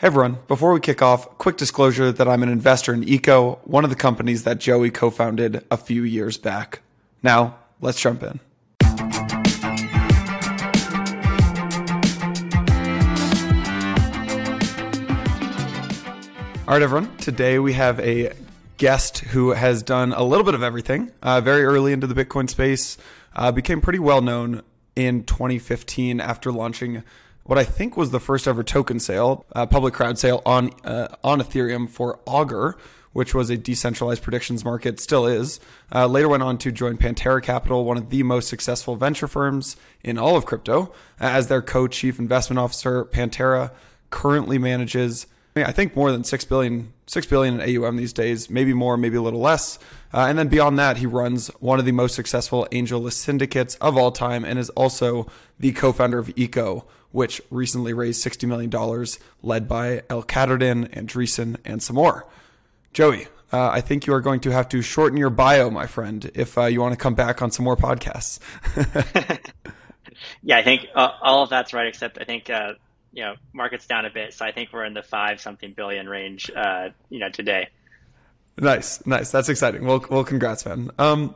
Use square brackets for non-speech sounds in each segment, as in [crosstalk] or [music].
Hey everyone, before we kick off, quick disclosure that I'm an investor in Eco, one of the companies that Joey co founded a few years back. Now, let's jump in. All right, everyone. Today we have a guest who has done a little bit of everything. Uh, very early into the Bitcoin space, uh, became pretty well known in 2015 after launching what I think was the first ever token sale, uh, public crowd sale on uh, on Ethereum for Augur, which was a decentralized predictions market, still is. Uh, later went on to join Pantera Capital, one of the most successful venture firms in all of crypto, as their co-chief investment officer. Pantera currently manages I think more than six billion, six billion in AUM these days, maybe more, maybe a little less. Uh, and then beyond that, he runs one of the most successful AngelList syndicates of all time, and is also the co-founder of Eco, which recently raised sixty million dollars, led by L Catterton, Andreessen, and some more. Joey, uh, I think you are going to have to shorten your bio, my friend, if uh, you want to come back on some more podcasts. [laughs] yeah, I think uh, all of that's right, except I think uh, you know, market's down a bit, so I think we're in the five something billion range, uh, you know, today. Nice, nice. That's exciting. Well, well, congrats, man. Um,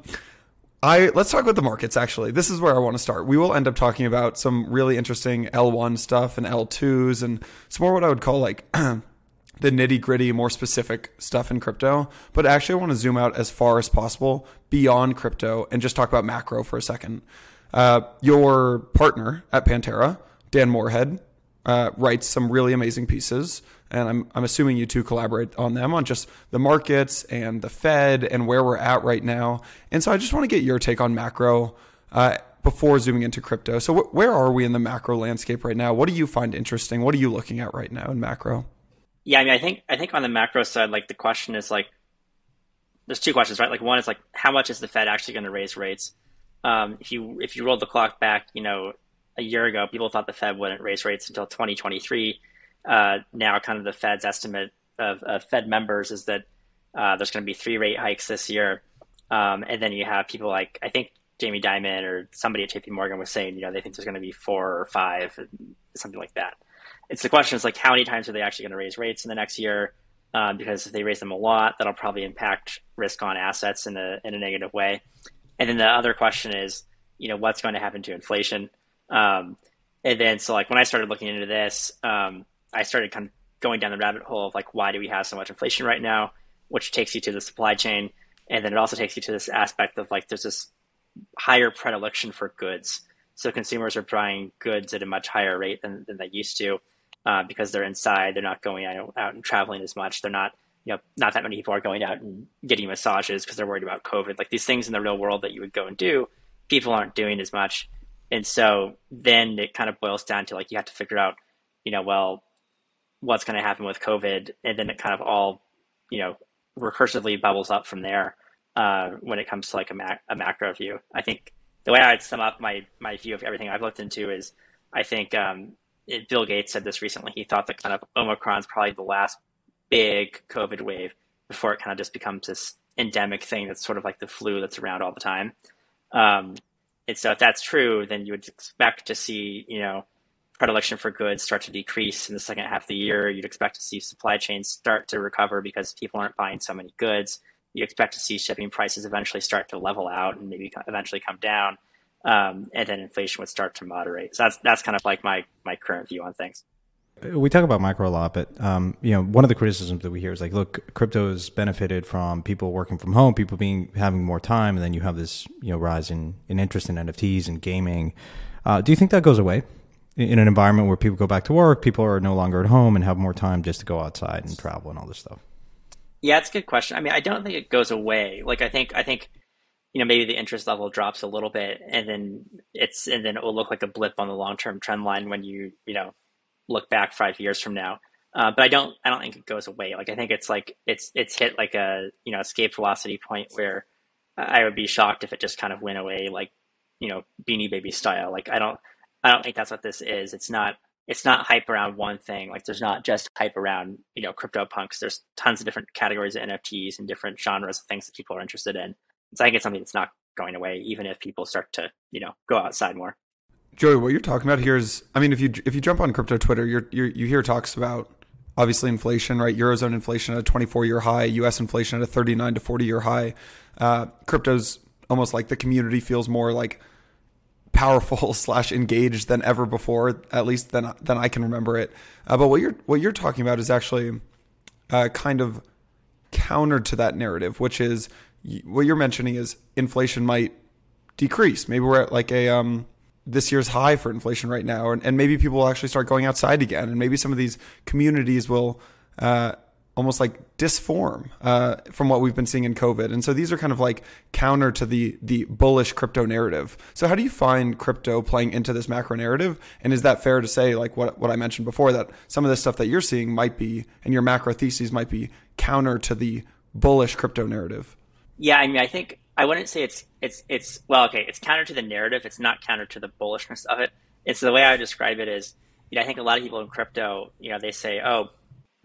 I let's talk about the markets. Actually, this is where I want to start. We will end up talking about some really interesting L1 stuff and L2s and some more what I would call like [clears throat] the nitty gritty, more specific stuff in crypto. But actually, I want to zoom out as far as possible beyond crypto and just talk about macro for a second. Uh, your partner at Pantera, Dan Morehead, uh, writes some really amazing pieces, and I'm I'm assuming you two collaborate on them on just the markets and the Fed and where we're at right now. And so I just want to get your take on macro uh, before zooming into crypto. So wh- where are we in the macro landscape right now? What do you find interesting? What are you looking at right now in macro? Yeah, I mean, I think I think on the macro side, like the question is like, there's two questions, right? Like one is like, how much is the Fed actually going to raise rates? Um, if you if you roll the clock back, you know, a year ago, people thought the Fed wouldn't raise rates until 2023. Uh, now, kind of the Fed's estimate of, of Fed members is that uh, there's going to be three rate hikes this year. Um, and then you have people like, I think Jamie Dimon or somebody at JP Morgan was saying, you know, they think there's going to be four or five, something like that. It's the question is like, how many times are they actually going to raise rates in the next year? Um, because if they raise them a lot, that'll probably impact risk on assets in a, in a negative way. And then the other question is, you know, what's going to happen to inflation? Um, and then so like when I started looking into this, um, I started kind of going down the rabbit hole of like why do we have so much inflation right now, which takes you to the supply chain, and then it also takes you to this aspect of like there's this higher predilection for goods. So consumers are buying goods at a much higher rate than, than they used to uh, because they're inside. They're not going out, out and traveling as much. They're not, you know, not that many people are going out and getting massages because they're worried about COVID. Like these things in the real world that you would go and do, people aren't doing as much. And so then it kind of boils down to like you have to figure out, you know, well, what's going to happen with COVID, and then it kind of all, you know, recursively bubbles up from there uh, when it comes to like a, a macro view. I think the way I'd sum up my my view of everything I've looked into is, I think um, it, Bill Gates said this recently. He thought that kind of Omicron's probably the last big COVID wave before it kind of just becomes this endemic thing that's sort of like the flu that's around all the time. Um, and so if that's true, then you would expect to see, you know, predilection for goods start to decrease in the second half of the year. You'd expect to see supply chains start to recover because people aren't buying so many goods. You expect to see shipping prices eventually start to level out and maybe eventually come down. Um, and then inflation would start to moderate. So that's that's kind of like my my current view on things we talk about micro a lot, but um, you know, one of the criticisms that we hear is like, look, crypto has benefited from people working from home, people being having more time, and then you have this you know rise in, in interest in NFTs and gaming. Uh, do you think that goes away in, an environment where people go back to work, people are no longer at home, and have more time just to go outside and travel and all this stuff? Yeah, it's a good question. I mean, I don't think it goes away. Like, I think, I think, you know, maybe the interest level drops a little bit, and then it's, and then it will look like a blip on the long term trend line when you, you know, look back five years from now. Uh, but I don't I don't think it goes away. Like I think it's like it's it's hit like a you know escape velocity point where I would be shocked if it just kind of went away like you know Beanie Baby style. Like I don't I don't think that's what this is. It's not it's not hype around one thing. Like there's not just hype around you know crypto punks. There's tons of different categories of NFTs and different genres of things that people are interested in. So I think it's something that's not going away, even if people start to you know go outside more. Joey, what you're talking about here is, I mean, if you if you jump on crypto Twitter, you're, you're you hear talks about obviously inflation, right? Eurozone inflation at a 24 year high, US inflation at a 39 to 40 year high. Uh, crypto's almost like the community feels more like powerful [laughs] slash engaged than ever before, at least than than I can remember it. Uh, but what you're what you're talking about is actually uh, kind of counter to that narrative, which is what you're mentioning is inflation might decrease. Maybe we're at like a um, this year's high for inflation right now, and, and maybe people will actually start going outside again, and maybe some of these communities will uh, almost like disform uh, from what we've been seeing in COVID. And so these are kind of like counter to the the bullish crypto narrative. So how do you find crypto playing into this macro narrative? And is that fair to say, like what what I mentioned before, that some of the stuff that you're seeing might be, and your macro theses might be counter to the bullish crypto narrative? Yeah, I mean, I think I wouldn't say it's it's it's well, okay, it's counter to the narrative. It's not counter to the bullishness of it. It's the way I would describe it is, you know, I think a lot of people in crypto, you know, they say, oh,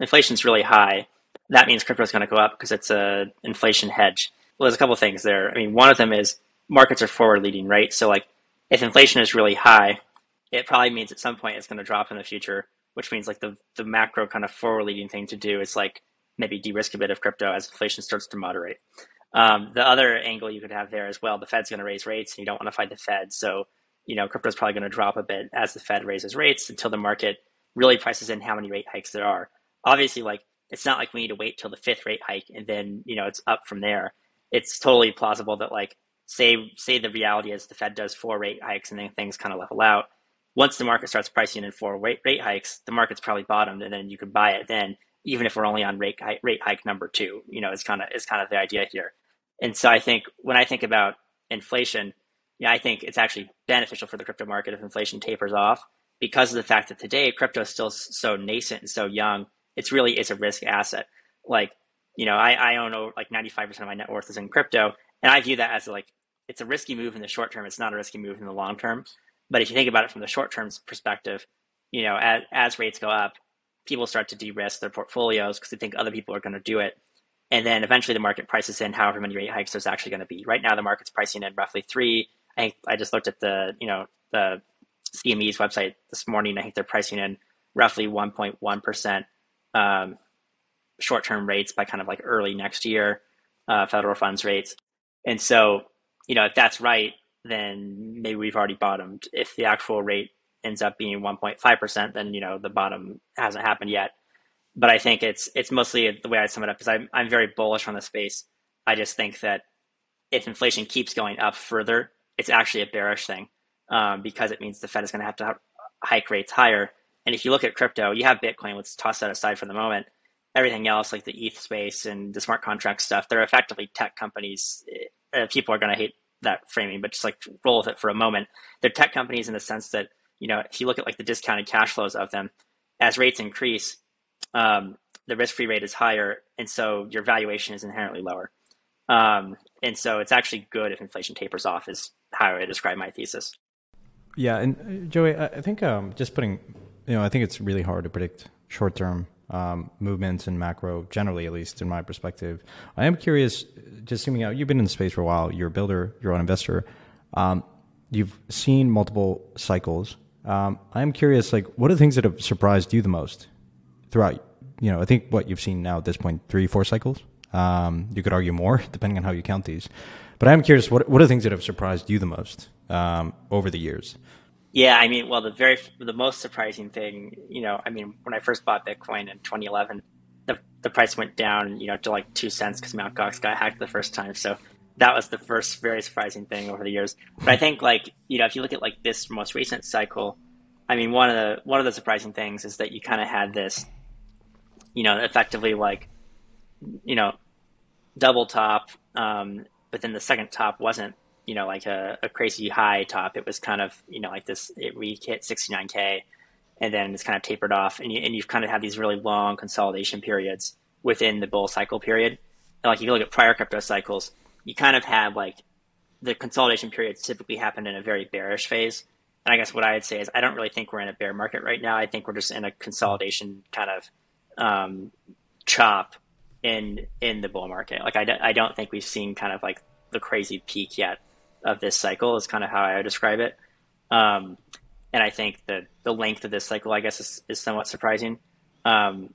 inflation's really high. That means crypto is going to go up because it's a inflation hedge. Well, there's a couple things there. I mean, one of them is markets are forward leading, right? So like, if inflation is really high, it probably means at some point it's going to drop in the future, which means like the the macro kind of forward leading thing to do is like maybe de-risk a bit of crypto as inflation starts to moderate. Um, the other angle you could have there as well, the Fed's going to raise rates, and you don't want to fight the Fed. So, you know, crypto is probably going to drop a bit as the Fed raises rates until the market really prices in how many rate hikes there are. Obviously, like it's not like we need to wait till the fifth rate hike and then you know it's up from there. It's totally plausible that like say say the reality is the Fed does four rate hikes and then things kind of level out. Once the market starts pricing in four rate, rate hikes, the market's probably bottomed, and then you can buy it then even if we're only on rate hike, rate hike number two. You know, it's kind of is kind of the idea here. And so I think when I think about inflation, yeah, I think it's actually beneficial for the crypto market if inflation tapers off because of the fact that today crypto is still so nascent and so young. It's really is a risk asset. Like, you know, I, I own like 95% of my net worth is in crypto. And I view that as like, it's a risky move in the short term. It's not a risky move in the long term. But if you think about it from the short term perspective, you know, as, as rates go up, people start to de-risk their portfolios because they think other people are going to do it. And then eventually the market prices in however many rate hikes there's actually going to be. Right now the market's pricing in roughly three. I think I just looked at the, you know, the CME's website this morning. I think they're pricing in roughly 1.1% um, short-term rates by kind of like early next year, uh, federal funds rates. And so, you know, if that's right, then maybe we've already bottomed. If the actual rate ends up being 1.5%, then, you know, the bottom hasn't happened yet. But I think it's it's mostly the way I sum it up is I'm, I'm very bullish on the space. I just think that if inflation keeps going up further, it's actually a bearish thing um, because it means the Fed is going to have to hike rates higher. And if you look at crypto, you have Bitcoin, let's toss that aside for the moment. Everything else, like the ETH space and the smart contract stuff, they're effectively tech companies. Uh, people are going to hate that framing, but just like roll with it for a moment. They're tech companies in the sense that you know, if you look at like the discounted cash flows of them, as rates increase, um, the risk-free rate is higher, and so your valuation is inherently lower. Um, and so it's actually good if inflation tapers off, is how I describe my thesis. Yeah, and uh, Joey, I think um, just putting, you know, I think it's really hard to predict short-term um, movements and macro, generally, at least in my perspective. I am curious, just zooming out. You've been in the space for a while. You're a builder. You're an investor. Um, you've seen multiple cycles. Um, I'm curious, like, what are the things that have surprised you the most throughout? You know, I think what you've seen now at this point, three, four cycles. Um, you could argue more, [laughs] depending on how you count these. But I'm curious, what what are the things that have surprised you the most um, over the years? Yeah, I mean, well, the very the most surprising thing, you know, I mean, when I first bought Bitcoin in 2011, the the price went down, you know, to like two cents because Mt. Gox got hacked the first time. So that was the first very surprising thing over the years. But I think like you know if you look at like this most recent cycle, I mean one of the one of the surprising things is that you kind of had this, you know, effectively like, you know, double top, um, but then the second top wasn't you know like a, a crazy high top. It was kind of you know like this it we hit 69k, and then it's kind of tapered off, and you and you've kind of had these really long consolidation periods within the bull cycle period. And like if you look at prior crypto cycles you kind of had like the consolidation periods typically happen in a very bearish phase. And I guess what I'd say is I don't really think we're in a bear market right now. I think we're just in a consolidation kind of um, chop in in the bull market. Like I, I don't think we've seen kind of like the crazy peak yet of this cycle is kind of how I would describe it. Um, and I think that the length of this cycle, I guess, is, is somewhat surprising. Um,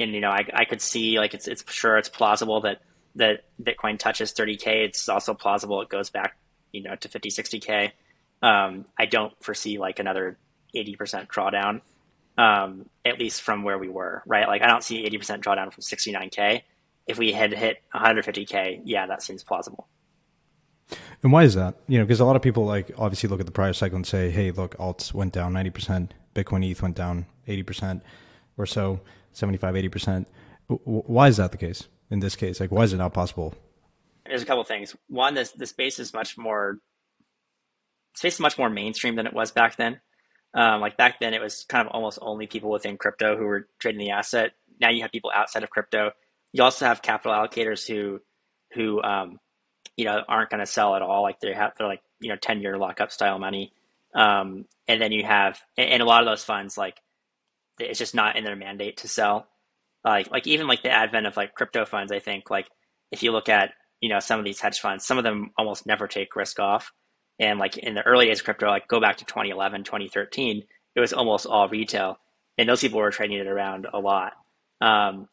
and you know, I, I could see like it's it's sure it's plausible that that Bitcoin touches 30k. It's also plausible it goes back, you know, to 50, 60k. Um, I don't foresee like another 80% drawdown, um, at least from where we were, right? Like I don't see 80% drawdown from 69k. If we had hit 150k, yeah, that seems plausible. And why is that? You know, because a lot of people like obviously look at the prior cycle and say, "Hey, look, alts went down 90%, Bitcoin ETH went down 80% or so, 75, 80%." Why is that the case in this case? Like, why is it not possible? There's a couple things. One, this the space is much more space is much more mainstream than it was back then. Um, like back then, it was kind of almost only people within crypto who were trading the asset. Now you have people outside of crypto. You also have capital allocators who who um, you know aren't going to sell at all. Like they have they're like you know ten year lockup style money. Um, and then you have and a lot of those funds like it's just not in their mandate to sell. Like like even like the advent of like crypto funds, I think like if you look at you know some of these hedge funds, some of them almost never take risk off. And like in the early days of crypto, like go back to 2011, 2013, it was almost all retail, and those people were trading it around a lot. Um,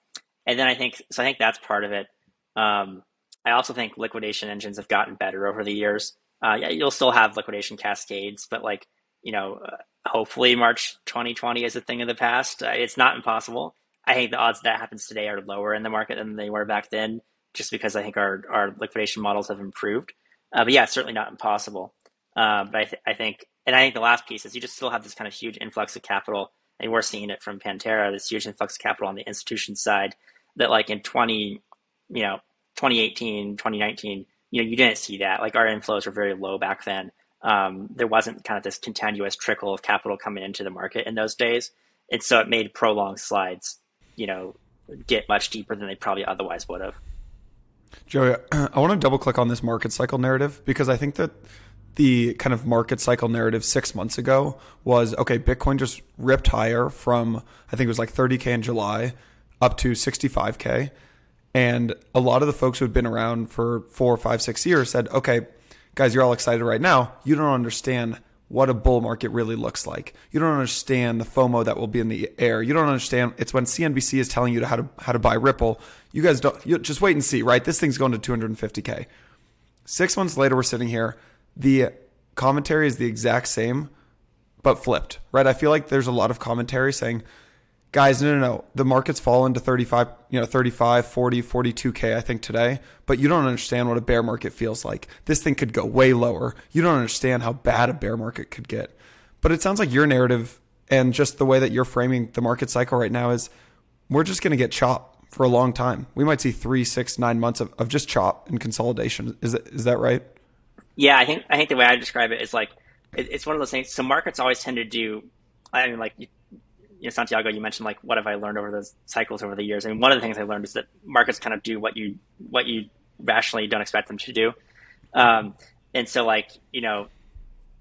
and then I think so. I think that's part of it. Um, I also think liquidation engines have gotten better over the years. Uh, yeah, you'll still have liquidation cascades, but like you know, uh, hopefully March 2020 is a thing of the past. Uh, it's not impossible. I think the odds that happens today are lower in the market than they were back then, just because I think our our liquidation models have improved. Uh, but yeah, certainly not impossible. Uh, but I, th- I think, and I think the last piece is you just still have this kind of huge influx of capital, and we're seeing it from Pantera, this huge influx of capital on the institution side. That like in 20, you know, 2018, 2019, you know, you didn't see that. Like our inflows were very low back then. Um, there wasn't kind of this continuous trickle of capital coming into the market in those days, and so it made prolonged slides, you know, get much deeper than they probably otherwise would have. Joey, [clears throat] I want to double click on this market cycle narrative because I think that the kind of market cycle narrative six months ago was okay, Bitcoin just ripped higher from, I think it was like 30K in July up to 65K. And a lot of the folks who had been around for four, five, six years said, okay, guys, you're all excited right now. You don't understand what a bull market really looks like. You don't understand the FOMO that will be in the air. You don't understand. It's when CNBC is telling you how to how to buy Ripple. You guys don't. You just wait and see. Right? This thing's going to 250k. Six months later, we're sitting here. The commentary is the exact same, but flipped. Right? I feel like there's a lot of commentary saying guys, no, no, no. The market's fallen to 35, you know, 35, 40, 42K, I think today, but you don't understand what a bear market feels like. This thing could go way lower. You don't understand how bad a bear market could get. But it sounds like your narrative and just the way that you're framing the market cycle right now is we're just going to get chopped for a long time. We might see three, six, nine months of, of just chop and consolidation. Is that, is that right? Yeah, I think, I think the way I describe it is like, it, it's one of those things. So markets always tend to do, I mean, like you know, Santiago, you mentioned like what have I learned over those cycles over the years, and one of the things I learned is that markets kind of do what you what you rationally don't expect them to do, um, and so like you know,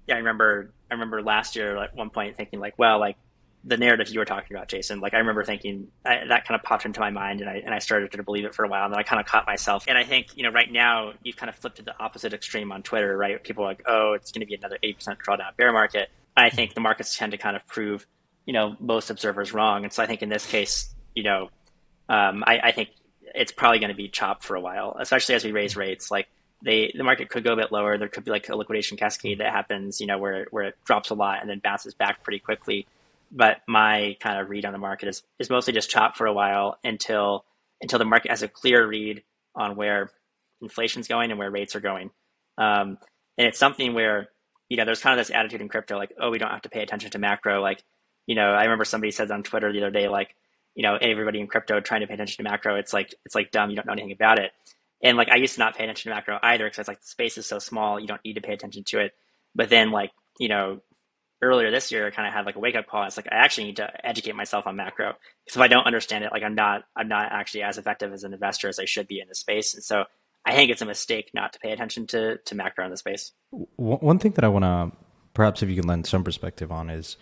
yeah, I remember I remember last year at one point thinking like, well, like the narrative you were talking about, Jason, like I remember thinking I, that kind of popped into my mind, and I and I started to believe it for a while, and then I kind of caught myself. And I think you know right now you've kind of flipped to the opposite extreme on Twitter, right? People are like, oh, it's going to be another eight percent drawdown bear market. I think the markets tend to kind of prove you know most observers wrong. And so I think in this case, you know, um, I, I, think it's probably going to be chopped for a while, especially as we raise rates. Like they, the market could go a bit lower. There could be like a liquidation cascade that happens, you know, where where it drops a lot and then bounces back pretty quickly. But my kind of read on the market is is mostly just chop for a while until until the market has a clear read on where inflation's going and where rates are going. Um, and it's something where you know there's kind of this attitude in crypto like oh we don't have to pay attention to macro like you know, I remember somebody said on Twitter the other day, like, you know, everybody in crypto trying to pay attention to macro, it's like it's like dumb. You don't know anything about it. And like I used to not pay attention to macro either because like the space is so small, you don't need to pay attention to it. But then like you know, earlier this year, I kind of had like a wake up call. It's like I actually need to educate myself on macro because if I don't understand it, like I'm not I'm not actually as effective as an investor as I should be in the space. And so I think it's a mistake not to pay attention to to macro in the space. One thing that I want to perhaps if you can lend some perspective on is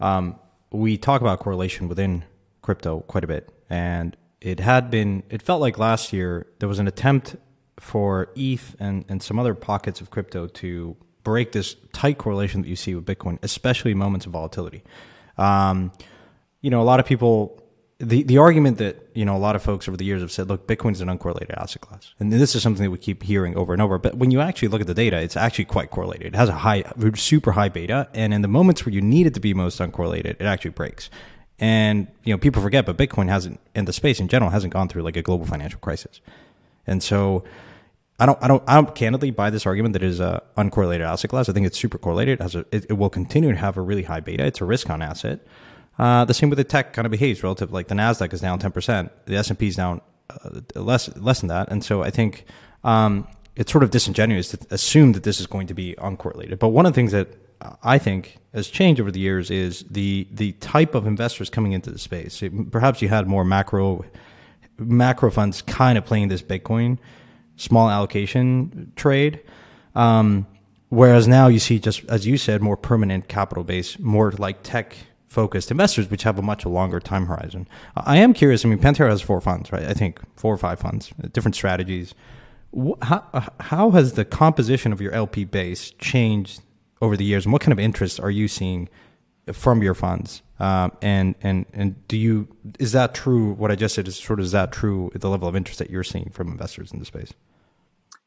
um, we talk about correlation within crypto quite a bit, and it had been. It felt like last year there was an attempt for ETH and, and some other pockets of crypto to break this tight correlation that you see with Bitcoin, especially moments of volatility. Um, you know, a lot of people the the argument that you know a lot of folks over the years have said, look, Bitcoin's an uncorrelated asset class, and this is something that we keep hearing over and over. But when you actually look at the data, it's actually quite correlated. It has a high, super high beta, and in the moments where you need it to be most uncorrelated, it actually breaks. And you know, people forget, but Bitcoin hasn't, in the space in general, hasn't gone through like a global financial crisis, and so. I don't, I don't, I don't candidly buy this argument that it is a uncorrelated asset class. I think it's super correlated. It has a, it, it will continue to have a really high beta. It's a risk on asset. Uh, the same with the tech kind of behaves relative. Like the Nasdaq is down ten percent, the S and P is down uh, less less than that, and so I think um, it's sort of disingenuous to assume that this is going to be uncorrelated. But one of the things that I think has changed over the years is the the type of investors coming into the space. It, perhaps you had more macro macro funds kind of playing this Bitcoin small allocation trade. Um, whereas now you see just as you said, more permanent capital base, more like tech focused investors, which have a much longer time horizon. I am curious. I mean, Pantera has four funds, right? I think four or five funds, different strategies. How, how has the composition of your LP base changed over the years, and what kind of interest are you seeing from your funds? Um, and and and do you is that true? What I just said is sort of is that true? The level of interest that you're seeing from investors in the space.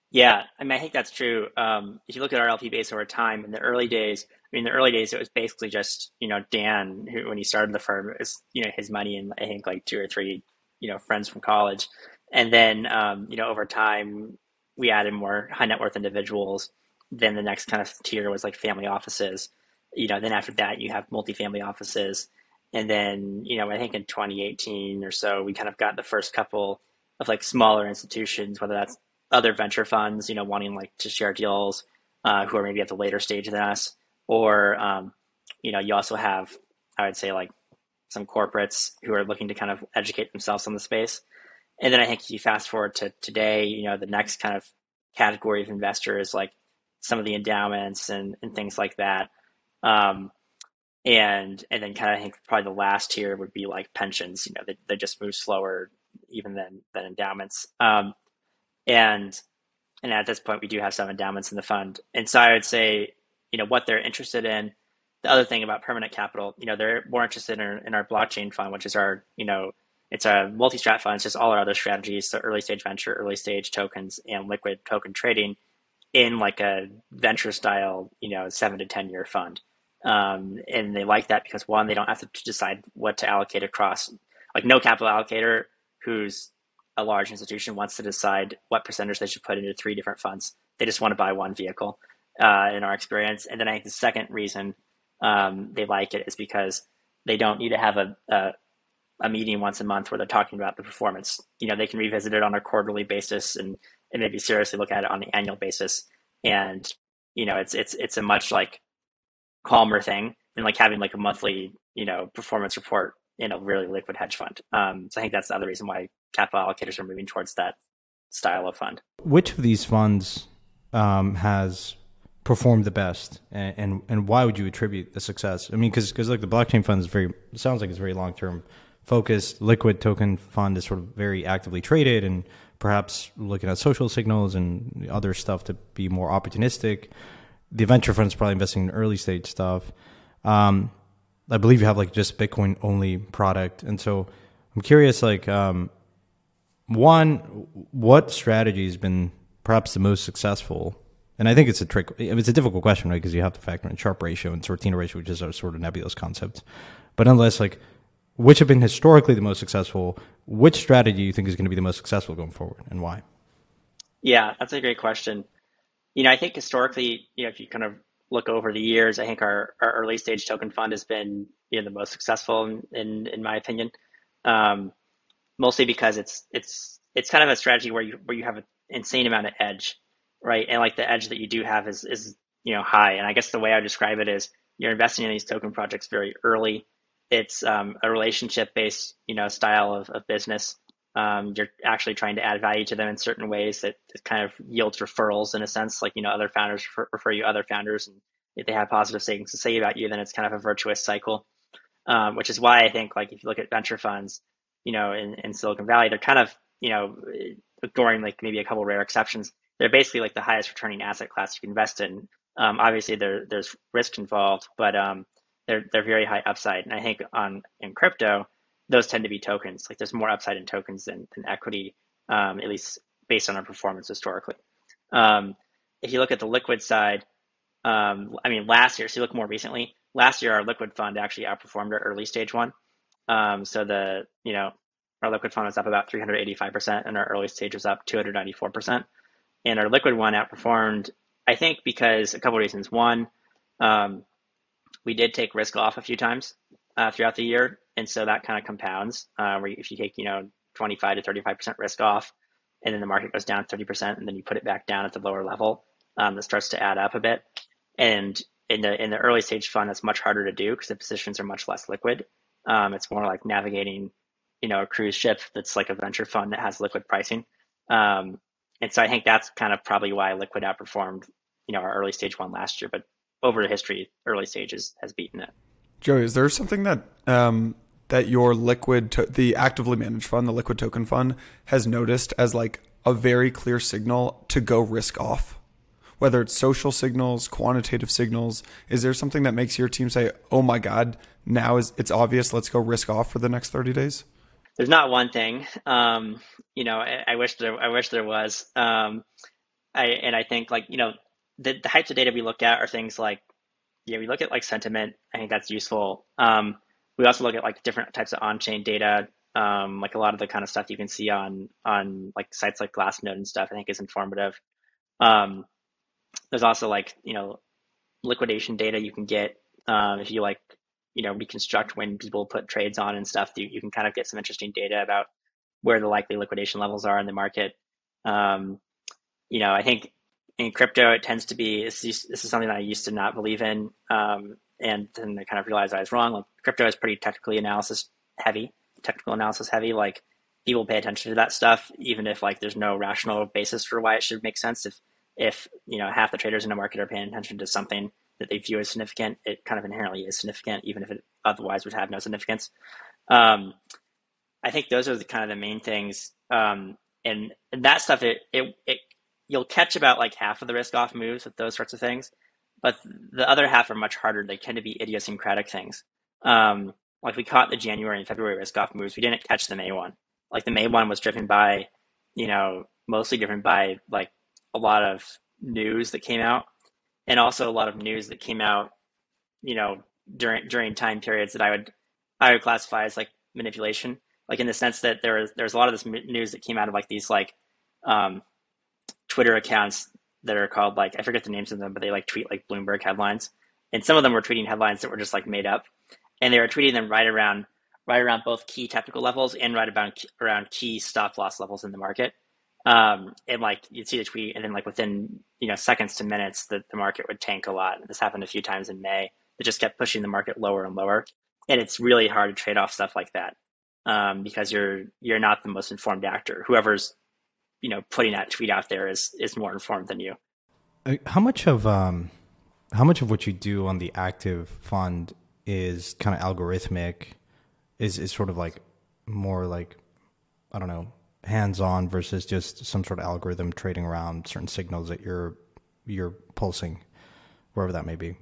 Yeah, I mean, I think that's true. Um, if you look at our LP base over time, in the early days, in the early days, it was basically just you know Dan, who when he started the firm, it was you know his money and I think like two or three you know friends from college, and then um, you know over time we added more high net worth individuals. Then the next kind of tier was like family offices. You know, then after that you have multifamily offices, and then you know I think in 2018 or so we kind of got the first couple of like smaller institutions, whether that's other venture funds, you know, wanting like to share deals, uh, who are maybe at the later stage than us, or um, you know, you also have, I would say, like some corporates who are looking to kind of educate themselves on the space. And then I think you fast forward to today, you know, the next kind of category of investor is like some of the endowments and, and things like that. Um, and and then kind of I think probably the last tier would be like pensions. You know, they, they just move slower even than than endowments. Um, and and at this point we do have some endowments in the fund and so i would say you know what they're interested in. The other thing about permanent capital you know they're more interested in, in our blockchain fund which is our you know it's a multi-strat fund. It's just all our other strategies so early stage venture early stage tokens and liquid token trading in like a venture style you know seven to ten year fund. Um, and they like that because one they don't have to decide what to allocate across. Like no capital allocator who's a large institution wants to decide what percentage they should put into three different funds. They just want to buy one vehicle, uh, in our experience. And then I think the second reason um, they like it is because they don't need to have a, a, a meeting once a month where they're talking about the performance. You know, they can revisit it on a quarterly basis and, and maybe seriously look at it on an annual basis. And you know, it's it's it's a much like calmer thing than like having like a monthly you know performance report in a really liquid hedge fund. Um, so I think that's the other reason why capital allocators are moving towards that style of fund. Which of these funds um, has performed the best, and, and, and why would you attribute the success? I mean, because because like the blockchain fund is very sounds like it's very long term focused. Liquid token fund is sort of very actively traded and perhaps looking at social signals and other stuff to be more opportunistic. The venture fund is probably investing in early stage stuff. Um, I believe you have like just Bitcoin only product, and so I'm curious, like, um, one, what strategy has been perhaps the most successful? And I think it's a trick. It's a difficult question, right? Because you have to factor in Sharpe ratio and Sortino ratio, which is a sort of nebulous concept. But nonetheless, like, which have been historically the most successful? Which strategy do you think is going to be the most successful going forward, and why? Yeah, that's a great question. You know, I think historically, you know, if you kind of look over the years, I think our, our early stage token fund has been you know the most successful in in, in my opinion, um, mostly because it's it's it's kind of a strategy where you where you have an insane amount of edge, right? And like the edge that you do have is is you know high. And I guess the way I describe it is you're investing in these token projects very early. It's um, a relationship based you know style of, of business. Um, you're actually trying to add value to them in certain ways that kind of yields referrals in a sense, like you know other founders refer, refer you other founders, and if they have positive things to say about you, then it's kind of a virtuous cycle. Um, which is why I think like if you look at venture funds, you know, in, in Silicon Valley, they're kind of you know ignoring like maybe a couple rare exceptions. They're basically like the highest returning asset class you can invest in. Um, obviously, there there's risk involved, but um, they're they're very high upside. And I think on in crypto, those tend to be tokens. Like there's more upside in tokens than, than equity, um, at least based on our performance historically. Um, if you look at the liquid side, um, I mean, last year, so you look more recently, last year our liquid fund actually outperformed our early stage one. Um, so the, you know, our liquid fund was up about 385% and our early stage was up 294%. And our liquid one outperformed, I think, because a couple of reasons. One, um, we did take risk off a few times uh, throughout the year. And so that kind of compounds uh, where if you take, you know, 25 to 35% risk off and then the market goes down 30% and then you put it back down at the lower level, um, that starts to add up a bit. And in the in the early stage fund, it's much harder to do because the positions are much less liquid. Um, it's more like navigating, you know, a cruise ship that's like a venture fund that has liquid pricing. Um, and so I think that's kind of probably why liquid outperformed, you know, our early stage one last year. But over the history, early stages has beaten it. Joey, is there something that um, that your liquid, to- the actively managed fund, the liquid token fund, has noticed as like a very clear signal to go risk off? Whether it's social signals, quantitative signals, is there something that makes your team say, "Oh my God, now is it's obvious. Let's go risk off for the next thirty days"? There's not one thing. Um, you know, I, I, wish there, I wish there was. Um, I and I think like you know, the, the types of data we look at are things like, yeah, we look at like sentiment. I think that's useful. Um, we also look at like different types of on-chain data, um, like a lot of the kind of stuff you can see on on like sites like Glassnode and stuff. I think is informative. Um, there's also like you know liquidation data you can get um, if you like you know reconstruct when people put trades on and stuff. You, you can kind of get some interesting data about where the likely liquidation levels are in the market. Um, you know, I think in crypto it tends to be this, is something that I used to not believe in, um, and then I kind of realized I was wrong. Like crypto is pretty technically analysis heavy, technical analysis heavy. Like people pay attention to that stuff, even if like there's no rational basis for why it should make sense. If if you know half the traders in the market are paying attention to something that they view as significant, it kind of inherently is significant, even if it otherwise would have no significance. Um, I think those are the kind of the main things, um, and, and that stuff it, it it you'll catch about like half of the risk off moves with those sorts of things, but the other half are much harder. They tend to be idiosyncratic things. Um, like we caught the January and February risk off moves, we didn't catch the May one. Like the May one was driven by, you know, mostly driven by like a lot of news that came out and also a lot of news that came out you know during during time periods that i would i would classify as like manipulation. Like in the sense that there was there's a lot of this news that came out of like these like um, twitter accounts that are called like i forget the names of them but they like tweet like bloomberg headlines. And some of them were tweeting headlines that were just like made up. And they were tweeting them right around right around both key technical levels and right about around key stop loss levels in the market um, and like you'd see the tweet, and then like within you know seconds to minutes, the, the market would tank a lot. This happened a few times in May. It just kept pushing the market lower and lower, and it's really hard to trade off stuff like that um, because you're you're not the most informed actor. Whoever's you know putting that tweet out there is is more informed than you. Uh, how much of um, how much of what you do on the active fund is kind of algorithmic? Is is sort of like more like I don't know hands on versus just some sort of algorithm trading around certain signals that you're you're pulsing wherever that may be.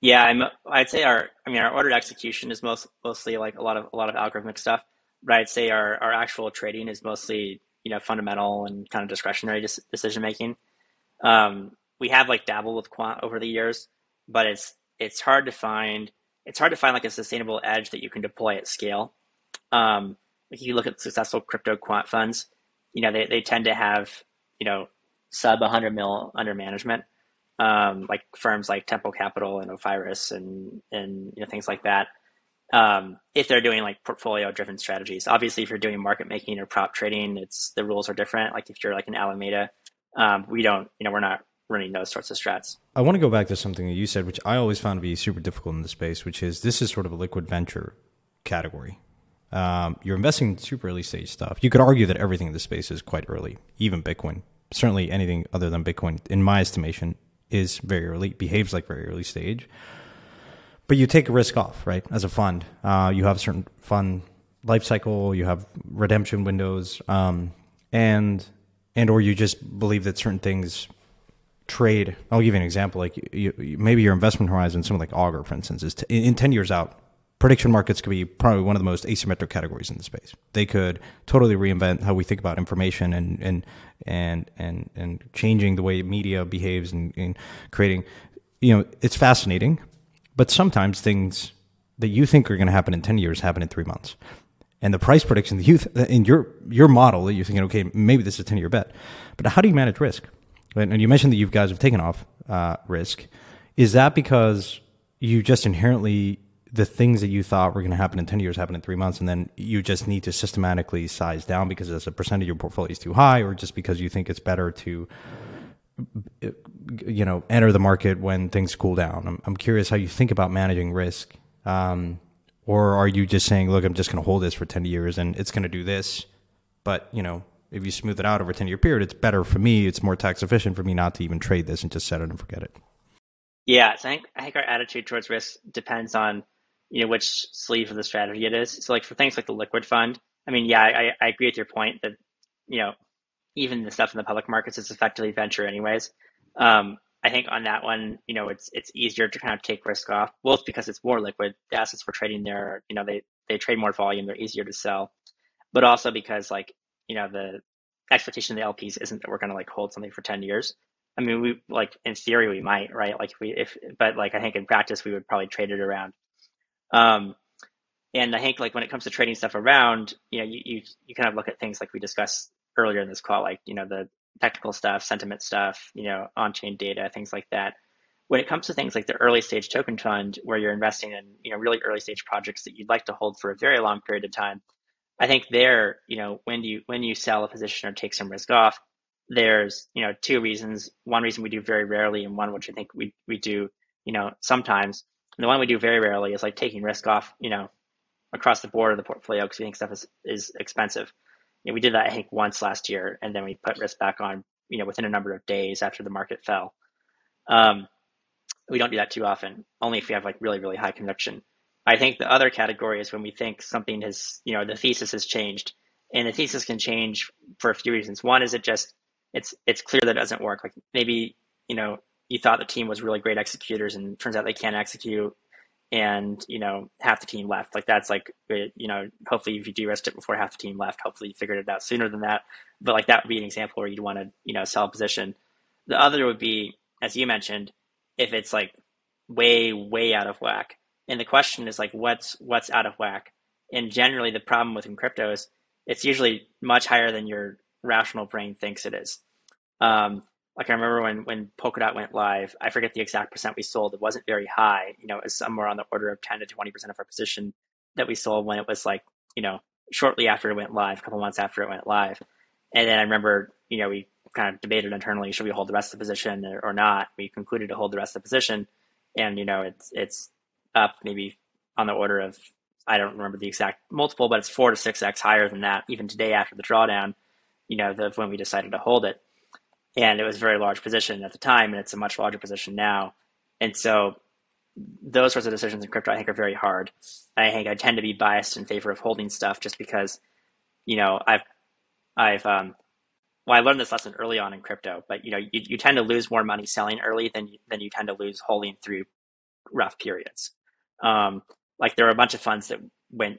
Yeah, I'm, I'd say our I mean our ordered execution is most mostly like a lot of a lot of algorithmic stuff, but I'd say our our actual trading is mostly you know fundamental and kind of discretionary decision making. Um, we have like dabbled with quant over the years, but it's it's hard to find it's hard to find like a sustainable edge that you can deploy at scale. Um, like you look at successful crypto quant funds, you know, they, they tend to have, you know, sub 100 mil under management, um, like firms like Tempo Capital and Ophiris and, and you know, things like that. Um, if they're doing like portfolio driven strategies, obviously, if you're doing market making or prop trading, it's the rules are different. Like if you're like an Alameda, um, we don't, you know, we're not running those sorts of strats. I want to go back to something that you said, which I always found to be super difficult in the space, which is this is sort of a liquid venture category. Um, you're investing in super early stage stuff. You could argue that everything in the space is quite early, even Bitcoin. Certainly, anything other than Bitcoin, in my estimation, is very early, behaves like very early stage. But you take a risk off, right? As a fund, uh, you have a certain fund life cycle, you have redemption windows, um, and and or you just believe that certain things trade. I'll give you an example. Like you, you, maybe your investment horizon, something like Augur, for instance, is t- in ten years out prediction markets could be probably one of the most asymmetric categories in the space. They could totally reinvent how we think about information and and and and and changing the way media behaves and, and creating. You know, it's fascinating, but sometimes things that you think are going to happen in ten years happen in three months. And the price prediction that you th- in your your model that you're thinking, okay, maybe this is a ten year bet, but how do you manage risk? And you mentioned that you guys have taken off uh, risk. Is that because you just inherently the things that you thought were going to happen in 10 years happen in three months and then you just need to systematically size down because as a percent of your portfolio is too high or just because you think it's better to you know enter the market when things cool down. I'm, I'm curious how you think about managing risk um, or are you just saying look i'm just going to hold this for 10 years and it's going to do this but you know if you smooth it out over a 10 year period it's better for me it's more tax efficient for me not to even trade this and just set it and forget it. Yeah so i think i think our attitude towards risk depends on you know which sleeve of the strategy it is. So like for things like the liquid fund, I mean, yeah, I, I agree with your point that you know even the stuff in the public markets is effectively venture anyways. Um, I think on that one, you know, it's it's easier to kind of take risk off, both because it's more liquid. The assets we're trading there, you know, they they trade more volume, they're easier to sell, but also because like you know the expectation of the LPs isn't that we're going to like hold something for ten years. I mean, we like in theory we might, right? Like if we if but like I think in practice we would probably trade it around um, and I think like when it comes to trading stuff around, you know, you, you, you kind of look at things like we discussed earlier in this call, like, you know, the technical stuff, sentiment stuff, you know, on-chain data, things like that. When it comes to things like the early stage token fund, where you're investing in, you know, really early stage projects that you'd like to hold for a very long period of time, I think there, you know, when you when you sell a position or take some risk off, there's, you know, two reasons. One reason we do very rarely, and one which I think we we do, you know, sometimes and the one we do very rarely is like taking risk off, you know, across the board of the portfolio because we think stuff is, is expensive. You know, we did that I think once last year, and then we put risk back on, you know, within a number of days after the market fell. Um, we don't do that too often, only if we have like really really high conviction. I think the other category is when we think something has, you know, the thesis has changed, and the thesis can change for a few reasons. One is it just it's it's clear that it doesn't work. Like maybe you know you thought the team was really great executors and turns out they can't execute and you know half the team left. Like that's like you know hopefully if you de-risked it before half the team left hopefully you figured it out sooner than that. But like that would be an example where you'd want to you know sell a position. The other would be as you mentioned if it's like way way out of whack. And the question is like what's what's out of whack? And generally the problem with crypto is it's usually much higher than your rational brain thinks it is. Um, like I remember when when Polkadot went live, I forget the exact percent we sold. It wasn't very high. You know, it was somewhere on the order of 10 to 20 percent of our position that we sold when it was like, you know, shortly after it went live, a couple months after it went live. And then I remember, you know, we kind of debated internally, should we hold the rest of the position or not? We concluded to hold the rest of the position. And, you know, it's it's up maybe on the order of I don't remember the exact multiple, but it's four to six X higher than that, even today after the drawdown, you know, the, when we decided to hold it and it was a very large position at the time, and it's a much larger position now. And so those sorts of decisions in crypto, I think, are very hard. I think I tend to be biased in favor of holding stuff just because, you know, I've, I've, um, well, I learned this lesson early on in crypto, but you know, you, you tend to lose more money selling early than than you tend to lose holding through rough periods. Um, like there were a bunch of funds that went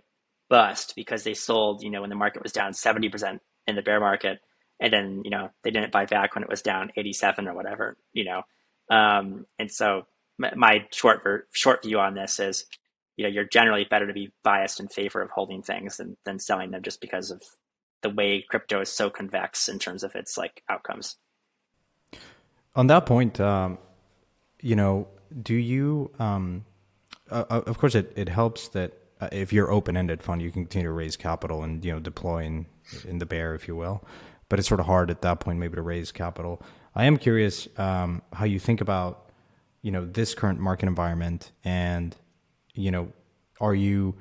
bust because they sold, you know, when the market was down 70% in the bear market and then you know they didn't buy back when it was down 87 or whatever you know. Um, and so my short short view on this is you know you're generally better to be biased in favor of holding things than, than selling them just because of the way crypto is so convex in terms of its like outcomes. On that point um, you know do you um, uh, of course it, it helps that uh, if you're open-ended fund you can continue to raise capital and you know deploy in, in the bear if you will but it's sort of hard at that point maybe to raise capital. I am curious um, how you think about you know this current market environment, and you know, are you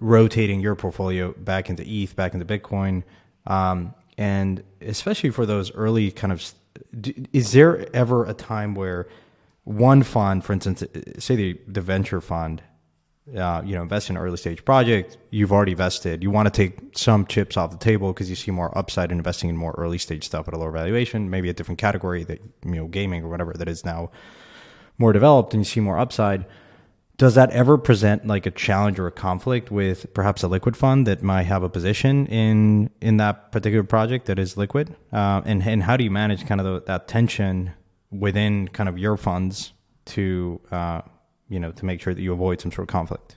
rotating your portfolio back into ETH, back into Bitcoin, um, and especially for those early kind of, is there ever a time where one fund, for instance, say the the venture fund, uh, you know, invest in an early stage project, you've already vested. You want to take some chips off the table because you see more upside in investing in more early stage stuff at a lower valuation, maybe a different category that, you know, gaming or whatever that is now more developed and you see more upside. does that ever present like a challenge or a conflict with perhaps a liquid fund that might have a position in in that particular project that is liquid uh, and and how do you manage kind of the, that tension within kind of your funds to uh, you know to make sure that you avoid some sort of conflict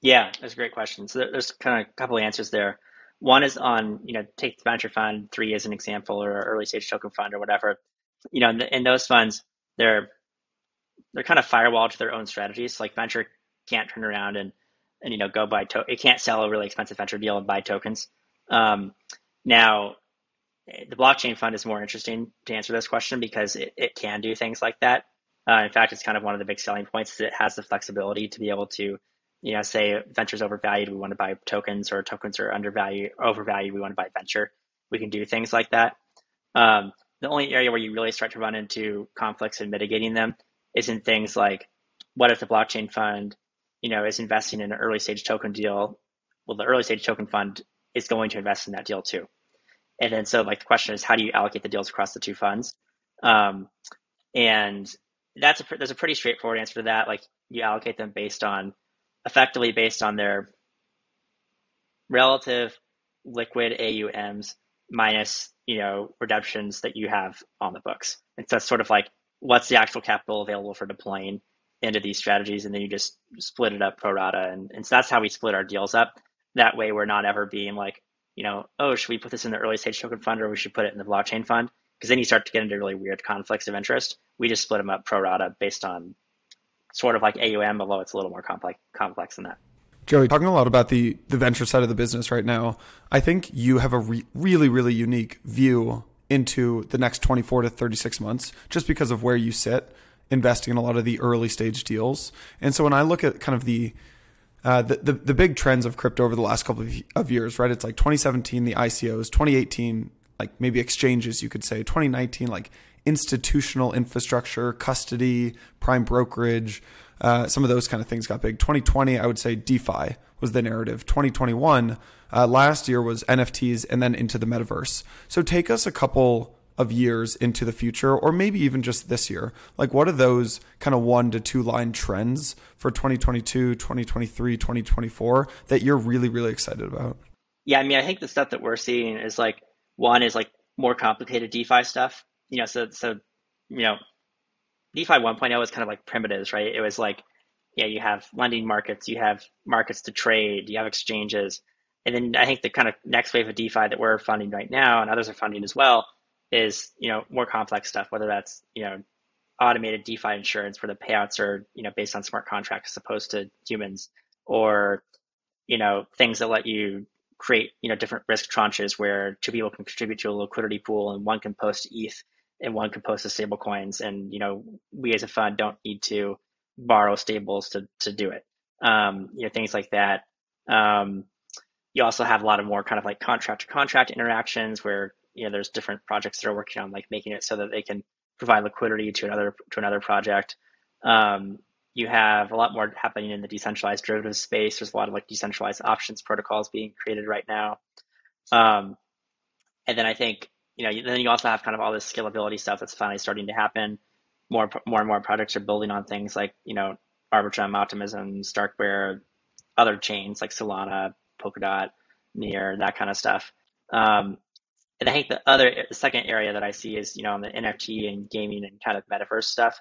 yeah that's a great question so there's kind of a couple of answers there one is on you know take the venture fund three as an example or early stage token fund or whatever you know in, the, in those funds they're they're kind of firewalled to their own strategies. Like venture can't turn around and and you know go buy to- it can't sell a really expensive venture deal and buy tokens. Um, now, the blockchain fund is more interesting to answer this question because it, it can do things like that. Uh, in fact, it's kind of one of the big selling points. is It has the flexibility to be able to, you know, say venture's overvalued, we want to buy tokens, or tokens are undervalued, overvalued, we want to buy venture. We can do things like that. Um, the only area where you really start to run into conflicts and mitigating them is in things like what if the blockchain fund, you know, is investing in an early stage token deal? Well, the early stage token fund is going to invest in that deal too. And then so like the question is how do you allocate the deals across the two funds? Um, and that's a there's a pretty straightforward answer to that. Like you allocate them based on effectively based on their relative liquid AUMs minus you know redemptions that you have on the books. And so it's sort of like what's the actual capital available for deploying into these strategies, and then you just split it up pro rata, and, and so that's how we split our deals up. That way, we're not ever being like, you know, oh, should we put this in the early stage token fund, or we should put it in the blockchain fund? Because then you start to get into really weird conflicts of interest. We just split them up pro rata based on sort of like AUM, although it's a little more complex complex than that. Joey, talking a lot about the the venture side of the business right now, I think you have a re- really really unique view into the next 24 to 36 months just because of where you sit investing in a lot of the early stage deals. And so when I look at kind of the uh, the, the, the big trends of crypto over the last couple of, of years, right? It's like 2017, the ICOs, 2018, like maybe exchanges, you could say, 2019, like institutional infrastructure, custody, prime brokerage, uh, some of those kind of things got big. 2020, I would say DeFi was the narrative. 2021, uh, last year was NFTs and then into the metaverse. So take us a couple of years into the future, or maybe even just this year. Like, what are those kind of one to two line trends for 2022, 2023, 2024 that you're really, really excited about? Yeah, I mean, I think the stuff that we're seeing is like one is like more complicated DeFi stuff. You know, so so you know, DeFi 1.0 was kind of like primitives, right? It was like, yeah, you have lending markets, you have markets to trade, you have exchanges, and then I think the kind of next wave of DeFi that we're funding right now, and others are funding as well, is you know more complex stuff. Whether that's you know automated DeFi insurance where the payouts are you know based on smart contracts as opposed to humans, or you know things that let you create you know different risk tranches where two people can contribute to a liquidity pool and one can post ETH and one can post the stable coins, and you know we as a fund don't need to borrow stables to to do it. Um, you know things like that. Um, you also have a lot of more kind of like contract to contract interactions where you know there's different projects that are working on like making it so that they can provide liquidity to another to another project. Um, you have a lot more happening in the decentralized derivatives space. There's a lot of like decentralized options protocols being created right now. Um, and then I think you know then you also have kind of all this scalability stuff that's finally starting to happen. More more and more projects are building on things like you know Arbitrum, Optimism, Starkware, other chains like Solana, Polkadot, Near, that kind of stuff. Um, and I think the other, the second area that I see is, you know, on the NFT and gaming and kind of metaverse stuff.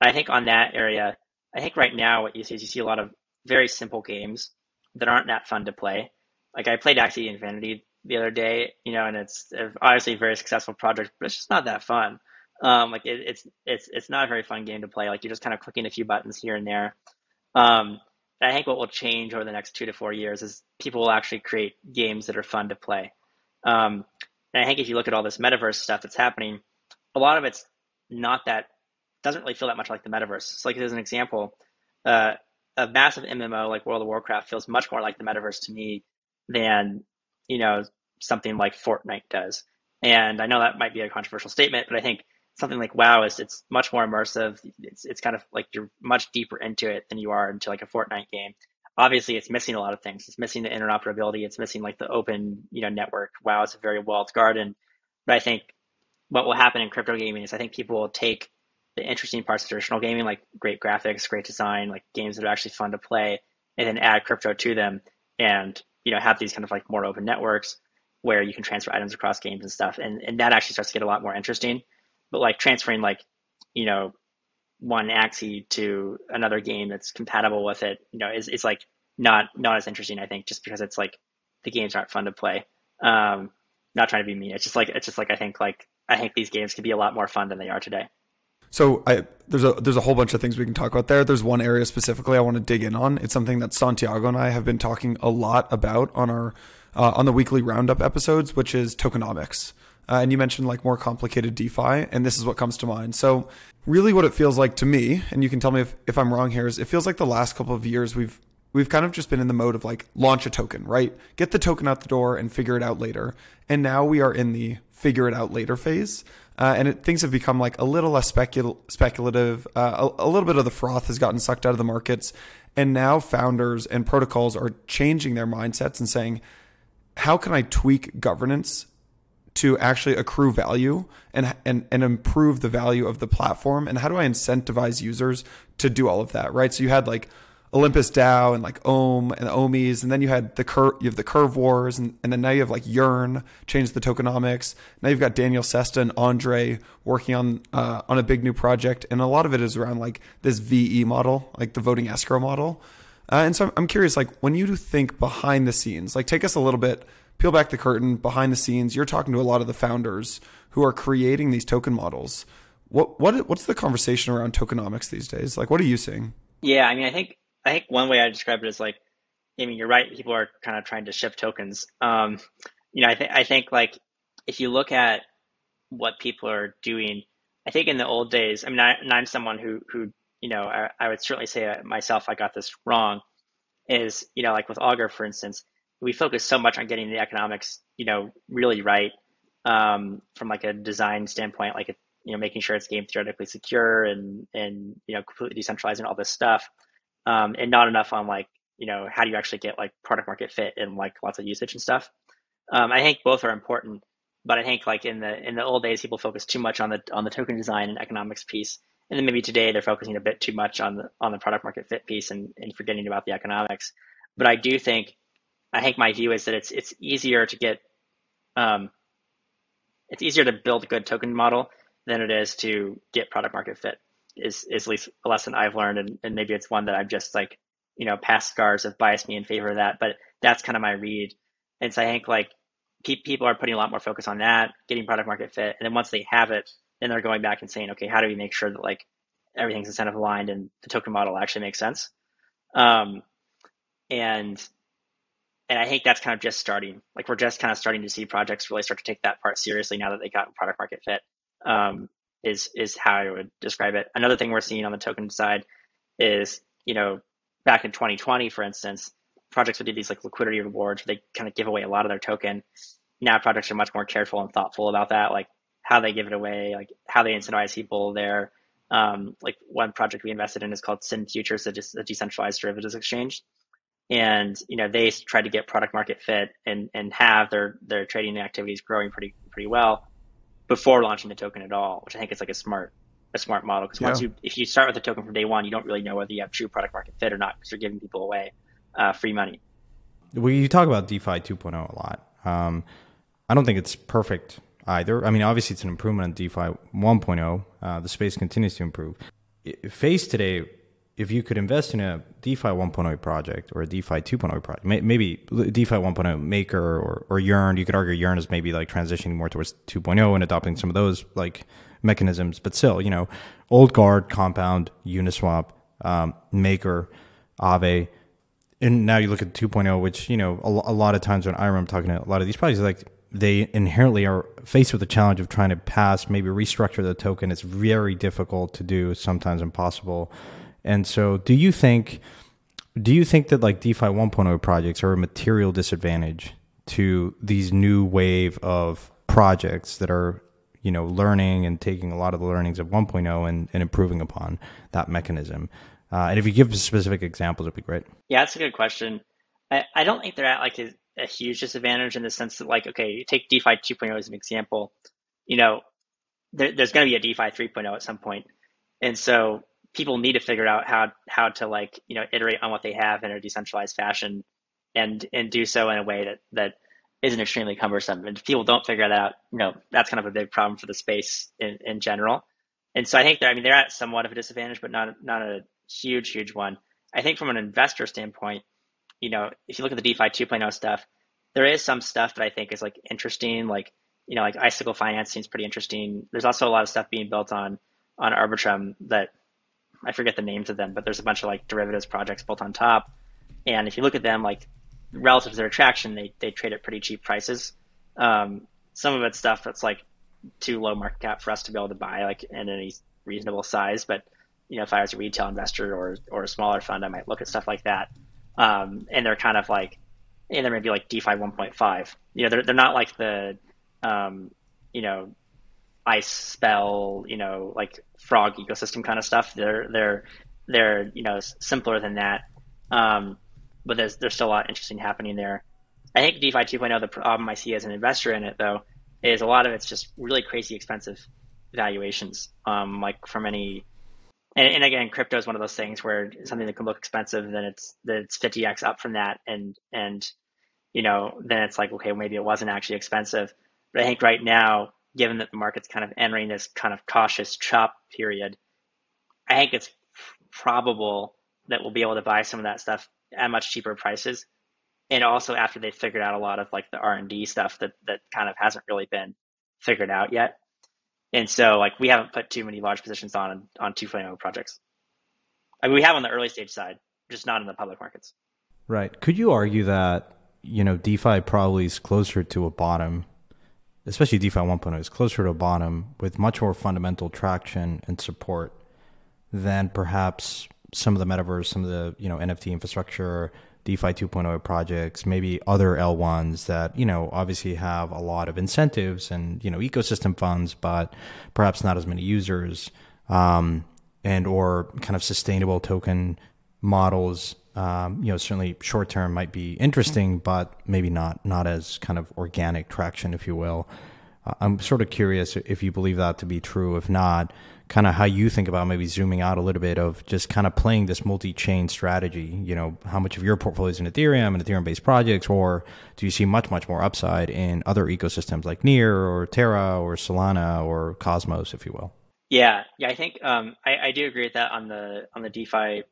I think on that area, I think right now what you see is you see a lot of very simple games that aren't that fun to play. Like I played Axie Infinity the other day, you know, and it's obviously a very successful project, but it's just not that fun. Um, like it, it's it's it's not a very fun game to play. Like you're just kind of clicking a few buttons here and there. Um, I think what will change over the next two to four years is people will actually create games that are fun to play. Um, and I think if you look at all this metaverse stuff that's happening, a lot of it's not that doesn't really feel that much like the metaverse. So like as an example, uh, a massive MMO like World of Warcraft feels much more like the metaverse to me than you know something like Fortnite does. And I know that might be a controversial statement, but I think something like WoW is it's much more immersive. It's it's kind of like you're much deeper into it than you are into like a Fortnite game. Obviously, it's missing a lot of things. It's missing the interoperability. It's missing like the open you know network. WoW is a very walled garden, but I think what will happen in crypto gaming is I think people will take the interesting parts of traditional gaming, like great graphics, great design, like games that are actually fun to play, and then add crypto to them, and you know have these kind of like more open networks where you can transfer items across games and stuff, and and that actually starts to get a lot more interesting. But like transferring like you know one Axie to another game that's compatible with it, you know, is is like not not as interesting. I think just because it's like the games aren't fun to play. Um, not trying to be mean. It's just like it's just like I think like I think these games can be a lot more fun than they are today. So I there's a there's a whole bunch of things we can talk about there. There's one area specifically I want to dig in on. It's something that Santiago and I have been talking a lot about on our uh, on the weekly roundup episodes, which is tokenomics. Uh, and you mentioned like more complicated DeFi, and this is what comes to mind. So really, what it feels like to me, and you can tell me if, if I'm wrong here, is it feels like the last couple of years we've we've kind of just been in the mode of like launch a token, right? Get the token out the door and figure it out later. And now we are in the figure it out later phase. Uh, and it, things have become like a little less specul- speculative. Uh, a, a, little bit of the froth has gotten sucked out of the markets. And now founders and protocols are changing their mindsets and saying, how can I tweak governance to actually accrue value and, and, and improve the value of the platform? And how do I incentivize users to do all of that, right? So you had like, Olympus DAO and like Ohm and the Ohmies, and then you had the curve, you have the Curve Wars, and, and then now you have like Yearn changed the tokenomics. Now you've got Daniel Sesta and Andre working on uh, on a big new project, and a lot of it is around like this VE model, like the voting escrow model. Uh, and so I'm, I'm curious, like when you think behind the scenes, like take us a little bit, peel back the curtain behind the scenes. You're talking to a lot of the founders who are creating these token models. What what what's the conversation around tokenomics these days? Like, what are you seeing? Yeah, I mean, I think I think one way I describe it is like, I mean, you're right. People are kind of trying to shift tokens. Um, you know, I think I think like if you look at what people are doing, I think in the old days, I mean, I, I'm someone who who you know, I, I would certainly say myself, I got this wrong. Is you know, like with Augur, for instance, we focus so much on getting the economics, you know, really right um, from like a design standpoint, like you know, making sure it's game theoretically secure and and you know, completely decentralized and all this stuff um, and not enough on like you know how do you actually get like product market fit and like lots of usage and stuff. Um, I think both are important, but I think like in the in the old days, people focused too much on the on the token design and economics piece, and then maybe today they're focusing a bit too much on the on the product market fit piece and, and forgetting about the economics. But I do think I think my view is that it's it's easier to get um, it's easier to build a good token model than it is to get product market fit is is at least a lesson I've learned, and, and maybe it's one that I've just like you know past scars have biased me in favor of that, but that's kind of my read. And so I think like pe- people are putting a lot more focus on that, getting product market fit, and then once they have it, then they're going back and saying, okay, how do we make sure that like everything's incentive aligned and the token model actually makes sense? Um, and and I think that's kind of just starting. Like we're just kind of starting to see projects really start to take that part seriously now that they got product market fit. Um, is is how I would describe it. Another thing we're seeing on the token side is, you know, back in 2020, for instance, projects would do these like liquidity rewards where they kind of give away a lot of their token. Now projects are much more careful and thoughtful about that, like how they give it away, like how they incentivize people there. Um, like one project we invested in is called SynFutures, a, a decentralized derivatives exchange. And you know they try to get product market fit and and have their their trading activities growing pretty pretty well before launching the token at all, which I think is like a smart a smart model because once yeah. you if you start with the token from day one, you don't really know whether you have true product market fit or not because you're giving people away uh, free money. We you talk about DeFi 2.0 a lot. Um, I don't think it's perfect either. I mean, obviously it's an improvement on DeFi 1.0. Uh, the space continues to improve. Face today if you could invest in a DeFi 1.0 project or a DeFi 2.0 project, maybe DeFi 1.0 Maker or, or Yearn, you could argue Yearn is maybe like transitioning more towards 2.0 and adopting some of those like mechanisms. But still, you know, Old Guard, Compound, Uniswap, um, Maker, Aave, and now you look at 2.0, which, you know, a, a lot of times when I remember talking to a lot of these projects, like they inherently are faced with the challenge of trying to pass, maybe restructure the token. It's very difficult to do, sometimes impossible and so, do you think do you think that like DeFi 1.0 projects are a material disadvantage to these new wave of projects that are you know learning and taking a lot of the learnings of 1.0 and, and improving upon that mechanism? Uh, and if you give specific examples, it'd be great. Yeah, that's a good question. I, I don't think they're at like a, a huge disadvantage in the sense that like okay, take DeFi 2.0 as an example. You know, there, there's going to be a DeFi 3.0 at some point and so people need to figure out how how to like you know iterate on what they have in a decentralized fashion, and and do so in a way that that isn't extremely cumbersome. And if people don't figure that out, you know, that's kind of a big problem for the space in, in general. And so I think they're, I mean, they're at somewhat of a disadvantage, but not not a huge, huge one. I think from an investor standpoint, you know, if you look at the DeFi 2.0 stuff, there is some stuff that I think is like interesting, like you know, like Icicle Finance seems pretty interesting. There's also a lot of stuff being built on on Arbitrum that I forget the names of them, but there's a bunch of like derivatives projects built on top. And if you look at them, like relative to their attraction, they they trade at pretty cheap prices. Um, some of it's stuff that's like too low market cap for us to be able to buy, like in any reasonable size. But you know, if I was a retail investor or or a smaller fund, I might look at stuff like that. Um, and they're kind of like, and they're maybe like DeFi 1.5. You know, they're they're not like the, um, you know, ice spell, you know, like frog ecosystem kind of stuff. They're they're they're you know simpler than that. Um, but there's there's still a lot interesting happening there. I think DeFi 2.0, the problem I see as an investor in it though, is a lot of it's just really crazy expensive valuations. Um, like from any, and, and again, crypto is one of those things where something that can look expensive, then it's then it's 50x up from that, and and you know then it's like okay, maybe it wasn't actually expensive. But I think right now, given that the market's kind of entering this kind of cautious chop period, I think it's probable that we'll be able to buy some of that stuff at much cheaper prices. And also after they figured out a lot of like the r&d stuff that that kind of hasn't really been figured out yet. And so like we haven't put too many large positions on on 2.0 projects. I mean we have on the early stage side just not in the public markets. Right. Could you argue that you know defi probably is closer to a bottom especially defi 1.0 is closer to bottom with much more fundamental traction and support than perhaps some of the metaverse, some of the you know NFT infrastructure, DeFi 2.0 projects, maybe other L1s that you know obviously have a lot of incentives and you know ecosystem funds, but perhaps not as many users, um, and or kind of sustainable token models. Um, you know, certainly short term might be interesting, but maybe not not as kind of organic traction, if you will. Uh, I'm sort of curious if you believe that to be true. If not, kind of how you think about maybe zooming out a little bit of just kind of playing this multi-chain strategy you know how much of your portfolio is in ethereum and ethereum based projects or do you see much much more upside in other ecosystems like near or terra or solana or cosmos if you will yeah yeah i think um, I, I do agree with that on the on the defi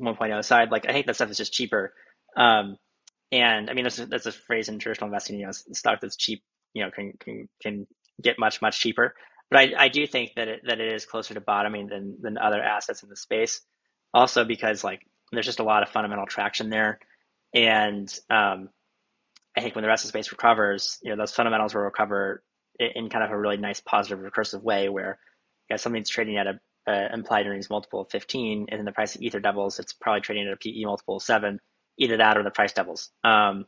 1.0 side like i think that stuff is just cheaper. Um, and i mean that's a, a phrase in traditional investing you know stock that's cheap you know can can can get much much cheaper. But I, I do think that it, that it is closer to bottoming than than other assets in the space. Also because like there's just a lot of fundamental traction there, and um, I think when the rest of the space recovers, you know those fundamentals will recover in, in kind of a really nice positive recursive way where know, something's trading at a, a implied earnings multiple of 15, and then the price of ether doubles, it's probably trading at a PE multiple of seven, either that or the price doubles, um,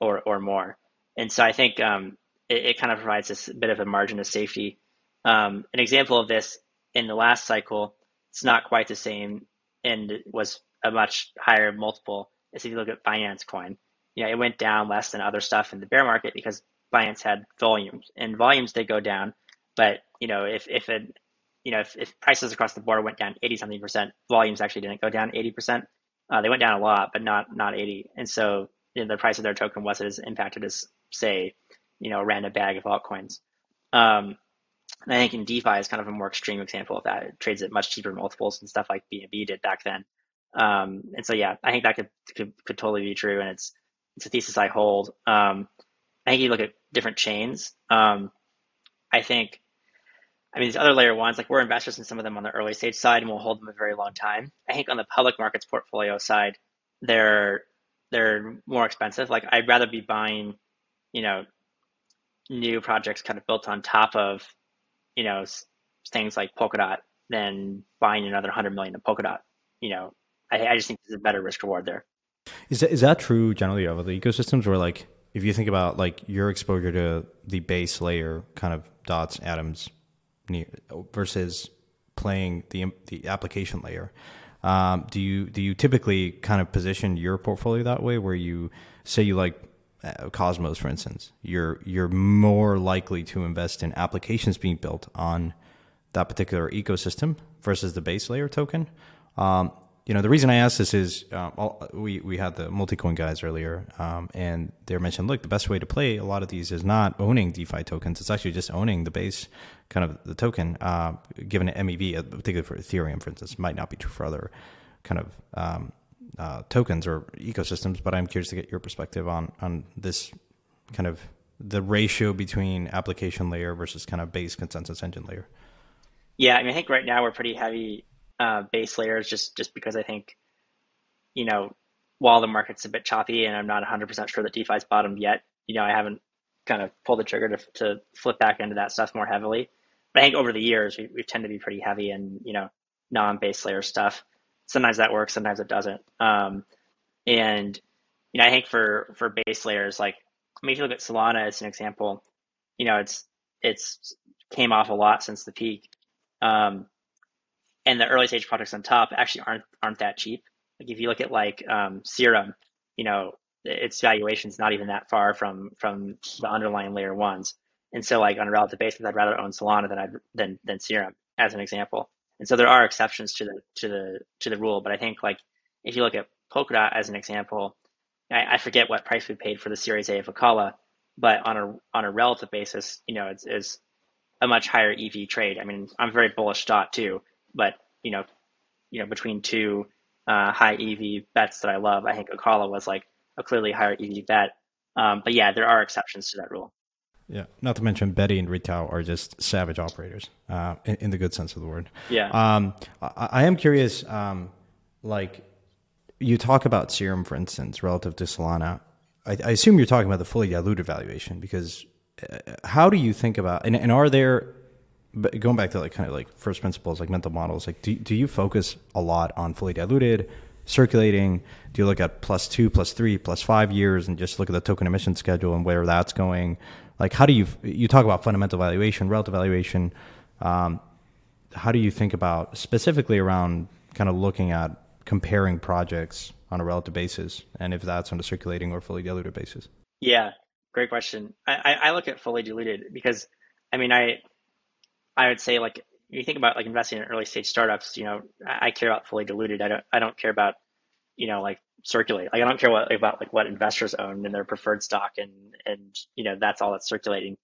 or or more. And so I think um, it, it kind of provides this bit of a margin of safety um, an example of this in the last cycle, it's not quite the same and it was a much higher multiple as if you look at Binance coin. You know, it went down less than other stuff in the bear market because Binance had volumes and volumes did go down. But, you know, if, if it, you know, if, if prices across the board went down 80 something percent, volumes actually didn't go down 80 percent. Uh, they went down a lot, but not, not 80. And so you know, the price of their token wasn't as impacted as say, you know, a random bag of altcoins. Um, and I think in DeFi is kind of a more extreme example of that. It trades at much cheaper multiples and stuff like BNB did back then. Um, and so yeah, I think that could, could could totally be true, and it's it's a thesis I hold. Um, I think you look at different chains. Um, I think, I mean, these other layer ones, like we're investors in some of them on the early stage side, and we'll hold them a very long time. I think on the public markets portfolio side, they're they're more expensive. Like I'd rather be buying, you know, new projects kind of built on top of you know, things like Polkadot than buying another 100 million of Polkadot. You know, I, I just think there's a better risk reward there. Is that, is that true generally of the ecosystems where like, if you think about like your exposure to the base layer kind of dots, atoms versus playing the, the application layer, um, do you, do you typically kind of position your portfolio that way where you say you like uh, Cosmos, for instance, you're you're more likely to invest in applications being built on that particular ecosystem versus the base layer token. Um, you know, the reason I ask this is uh, we we had the Multicoin guys earlier, um, and they mentioned, look, the best way to play a lot of these is not owning DeFi tokens; it's actually just owning the base kind of the token, uh, given an MEV, uh, particularly for Ethereum, for instance, might not be true for other kind of um, uh, tokens or ecosystems. But I'm curious to get your perspective on on this kind of the ratio between application layer versus kind of base consensus engine layer. Yeah, I mean, I think right now we're pretty heavy uh, base layers just just because I think, you know, while the market's a bit choppy and I'm not 100% sure that DeFi's bottomed yet, you know, I haven't kind of pulled the trigger to, to flip back into that stuff more heavily. I think over the years, we, we tend to be pretty heavy in, you know, non-base layer stuff. Sometimes that works, sometimes it doesn't. Um, and, you know, I think for, for base layers, like, I mean, if you look at Solana as an example, you know, it's, it's came off a lot since the peak. Um, and the early stage projects on top actually aren't aren't that cheap. Like if you look at like um, Serum, you know, its valuation is not even that far from from the underlying layer ones. And so like on a relative basis, I'd rather own Solana than I'd than than Serum as an example. And so there are exceptions to the to the to the rule, but I think like if you look at Polkadot as an example, I, I forget what price we paid for the Series A of Acala, but on a on a relative basis, you know, it's, a much higher EV trade. I mean, I'm very bullish dot too, but you know, you know, between two uh, high EV bets that I love, I think Acala was like a clearly higher EV bet. Um, but yeah, there are exceptions to that rule. Yeah, not to mention Betty and Ruitao are just savage operators, uh, in, in, the good sense of the word. Yeah. Um, I, I, am curious, um, like you talk about Serum, for instance, relative to Solana. I, I, assume you're talking about the fully diluted valuation because uh, how do you think about and, and are there but going back to like kind of like first principles, like mental models, like do, do you focus a lot on fully diluted, circulating? Do you look at plus two, plus three, plus five years and just look at the token emission schedule and where that's going? Like, how do you, you talk about fundamental valuation, relative valuation. Um, how do you think about specifically around kind of looking at comparing projects on a relative basis and if that's on a circulating or fully diluted basis? Yeah, great question. I, I look at fully diluted because I mean, I, I would say like you think about like investing in early stage startups, you know, I care about fully diluted. I don't I don't care about, you know, like circulate. Like I don't care what about like what investors own in their preferred stock and and you know that's all that's circulating.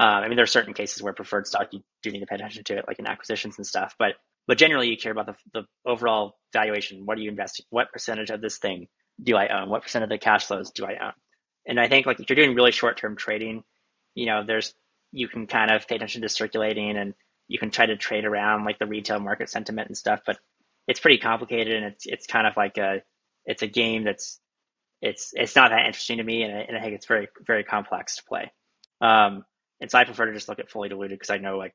Um, I mean, there are certain cases where preferred stock you do need to pay attention to it, like in acquisitions and stuff. But but generally, you care about the the overall valuation. What are you investing? What percentage of this thing do I own? What percent of the cash flows do I own? And I think like if you're doing really short term trading, you know, there's you can kind of pay attention to circulating and you can try to trade around like the retail market sentiment and stuff, but it's pretty complicated and it's it's kind of like a it's a game that's it's it's not that interesting to me and I, and I think it's very very complex to play. Um, and so I prefer to just look at fully diluted because I know like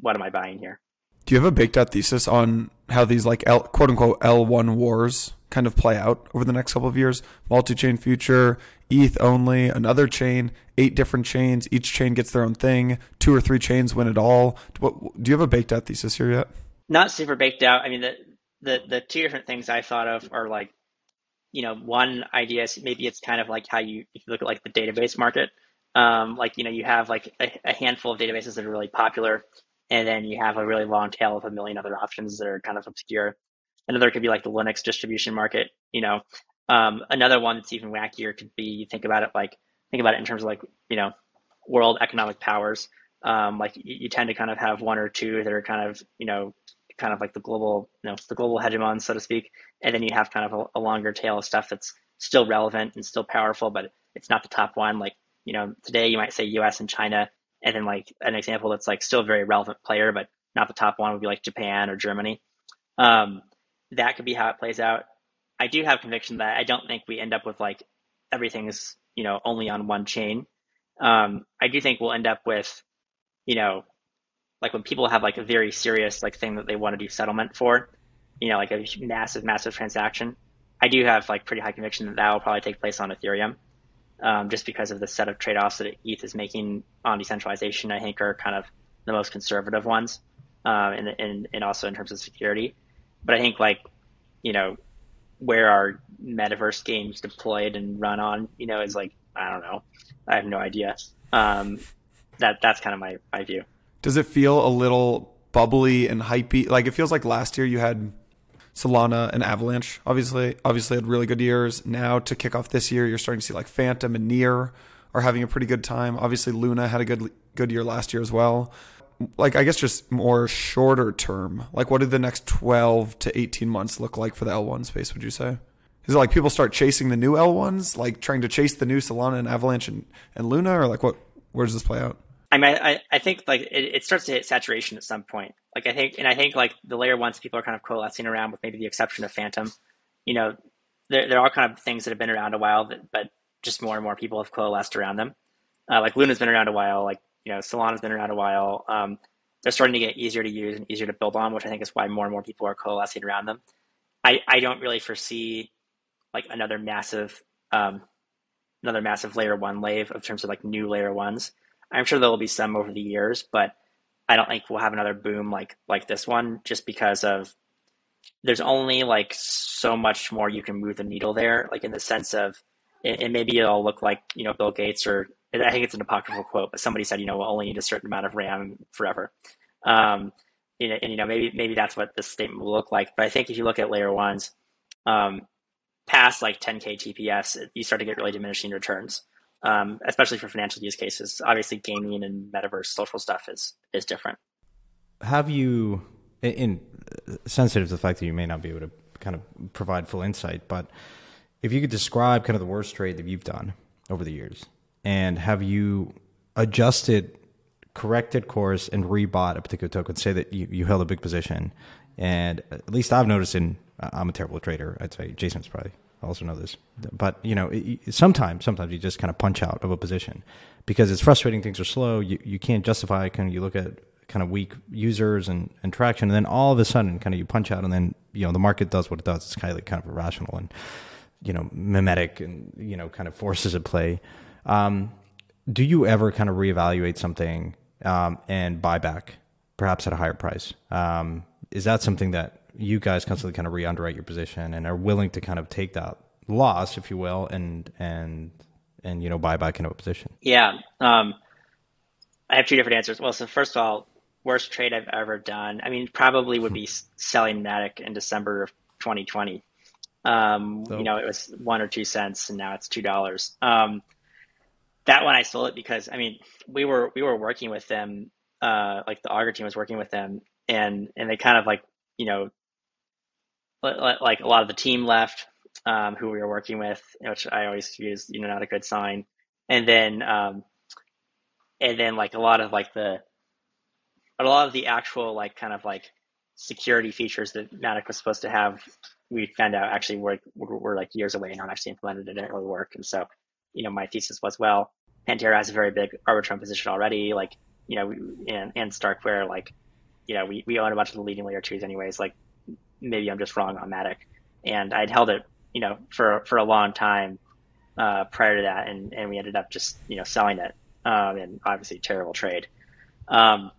what am I buying here. Do you have a baked out thesis on how these like L, quote unquote L1 wars kind of play out over the next couple of years? Multi chain future, ETH only, another chain, eight different chains. Each chain gets their own thing. Two or three chains win it all. What, do you have a baked out thesis here yet? Not super baked out. I mean, the, the, the two different things I thought of are like, you know, one idea is maybe it's kind of like how you, if you look at like the database market, um, like, you know, you have like a, a handful of databases that are really popular and then you have a really long tail of a million other options that are kind of obscure. Another could be like the Linux distribution market. You know, um, another one that's even wackier could be you think about it like think about it in terms of like you know world economic powers. Um, like you, you tend to kind of have one or two that are kind of you know kind of like the global you know the global hegemon, so to speak, and then you have kind of a, a longer tail of stuff that's still relevant and still powerful, but it's not the top one. Like you know today you might say U.S. and China and then like an example that's like still a very relevant player, but not the top one would be like Japan or Germany. Um, that could be how it plays out. I do have conviction that I don't think we end up with like everything's you know only on one chain. Um, I do think we'll end up with, you know, like when people have like a very serious like thing that they want to do settlement for, you know, like a massive massive transaction. I do have like pretty high conviction that that will probably take place on Ethereum um, just because of the set of trade-offs that ETH is making on decentralization. I think are kind of the most conservative ones, uh, and, and and also in terms of security. But I think like you know where are metaverse games deployed and run on, you know, is like I don't know. I have no idea. Um, that that's kind of my my view. Does it feel a little bubbly and hypey. Like it feels like last year you had Solana and Avalanche. Obviously, obviously had really good years. Now to kick off this year, you're starting to see like Fantom and Near are having a pretty good time. Obviously, Luna had a good good year last year as well. Like I guess just more shorter term. Like what do the next 12 to 18 months look like for the L1 space? Would you say? Is it like people start chasing the new L1s, like trying to chase the new Solana and Avalanche and, and Luna, or like what? Where does this play out? I mean, I, I think like it, it, starts to hit saturation at some point. Like I think, and I think like the layer ones people are kind of coalescing around, with maybe the exception of Fantom. You know, there there are all kind of things that have been around a while, that, but just more and more people have coalesced around them. Uh, like Luna's been around a while. Like you know, Solana's been around a while. Um, they're starting to get easier to use and easier to build on, which I think is why more and more people are coalescing around them. I I don't really foresee like another massive um, another massive layer one wave of terms of like new layer ones. I'm sure there will be some over the years, but I don't think we'll have another boom like like this one just because of there's only like so much more you can move the needle there, like in the sense of and maybe it'll look like you know Bill Gates or I think it's an apocryphal quote, but somebody said you know we'll only need a certain amount of RAM forever. Um, and, and you know maybe maybe that's what this statement will look like. But I think if you look at layer ones, um, past like 10k TPS, you start to get really diminishing returns um, especially for financial use cases. Obviously, gaming and metaverse social stuff is is different. Have you, in, in sensitive to the fact that you may not be able to kind of provide full insight, but if you could describe kind of the worst trade that you've done over the years, and have you adjusted, corrected course, and rebought a particular token? Say that you, you held a big position, and at least I've noticed in I'm a terrible trader. I'd say Jason's probably Also know this, but you know, it, sometimes, sometimes you just kind of punch out of a position because it's frustrating. Things are slow. You you can't justify. Kind you look at kind of weak users and, and traction, and then all of a sudden, kind of you punch out, and then you know the market does what it does. It's kind of kind of irrational and you know mimetic and you know kind of forces at play. Um, do you ever kind of reevaluate something um, and buy back, perhaps at a higher price? Um, is that something that you guys constantly kind of re-underwrite your position and are willing to kind of take that loss, if you will, and and and you know buy back into a position. Yeah, um, I have two different answers. Well, so first of all, worst trade I've ever done. I mean, probably would be [laughs] selling Matic in December of 2020. Um, so, you know, it was one or two cents, and now it's two dollars. Um, that one I sold it because I mean, we were we were working with them, uh, like the Augur team was working with them, and and they kind of like you know like a lot of the team left um, who we were working with, which I always use, you know not a good sign. And then um, and then like a lot of like the a lot of the actual like kind of like security features that Matic was supposed to have, we found out actually were, were, were like years away and not actually implemented. It didn't really work. And so, you know, my thesis was, well, Pantera has a very big Arbitrum position already. Like, you know, and, and Starkware, like, you know, we, we own a bunch of the leading layer twos anyways. Like, maybe I'm just wrong on Matic. And I'd held it, you know, for for a long time uh, prior to that, and and we ended up just you know selling it, um, and obviously terrible trade. Um,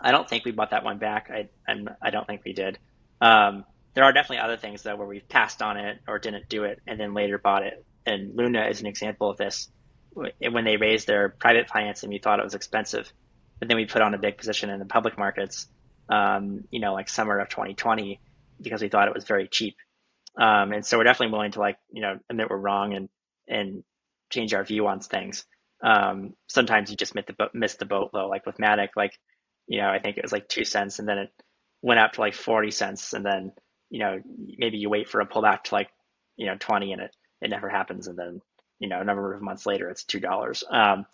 I don't think we bought that one back. I I'm, I don't think we did. Um, there are definitely other things though where we've passed on it or didn't do it and then later bought it. And Luna is an example of this. When they raised their private financing, we thought it was expensive, but then we put on a big position in the public markets. Um, you know, like summer of 2020, because we thought it was very cheap. Um, and so we're definitely willing to like, you know, admit we're wrong and, and change our view on things. Um, sometimes you just miss the, boat, miss the boat though, like with Matic, like, you know, I think it was like two cents and then it went up to like 40 cents. And then, you know, maybe you wait for a pullback to like, you know, 20 and it, it never happens. And then, you know, a number of months later, it's $2. Um,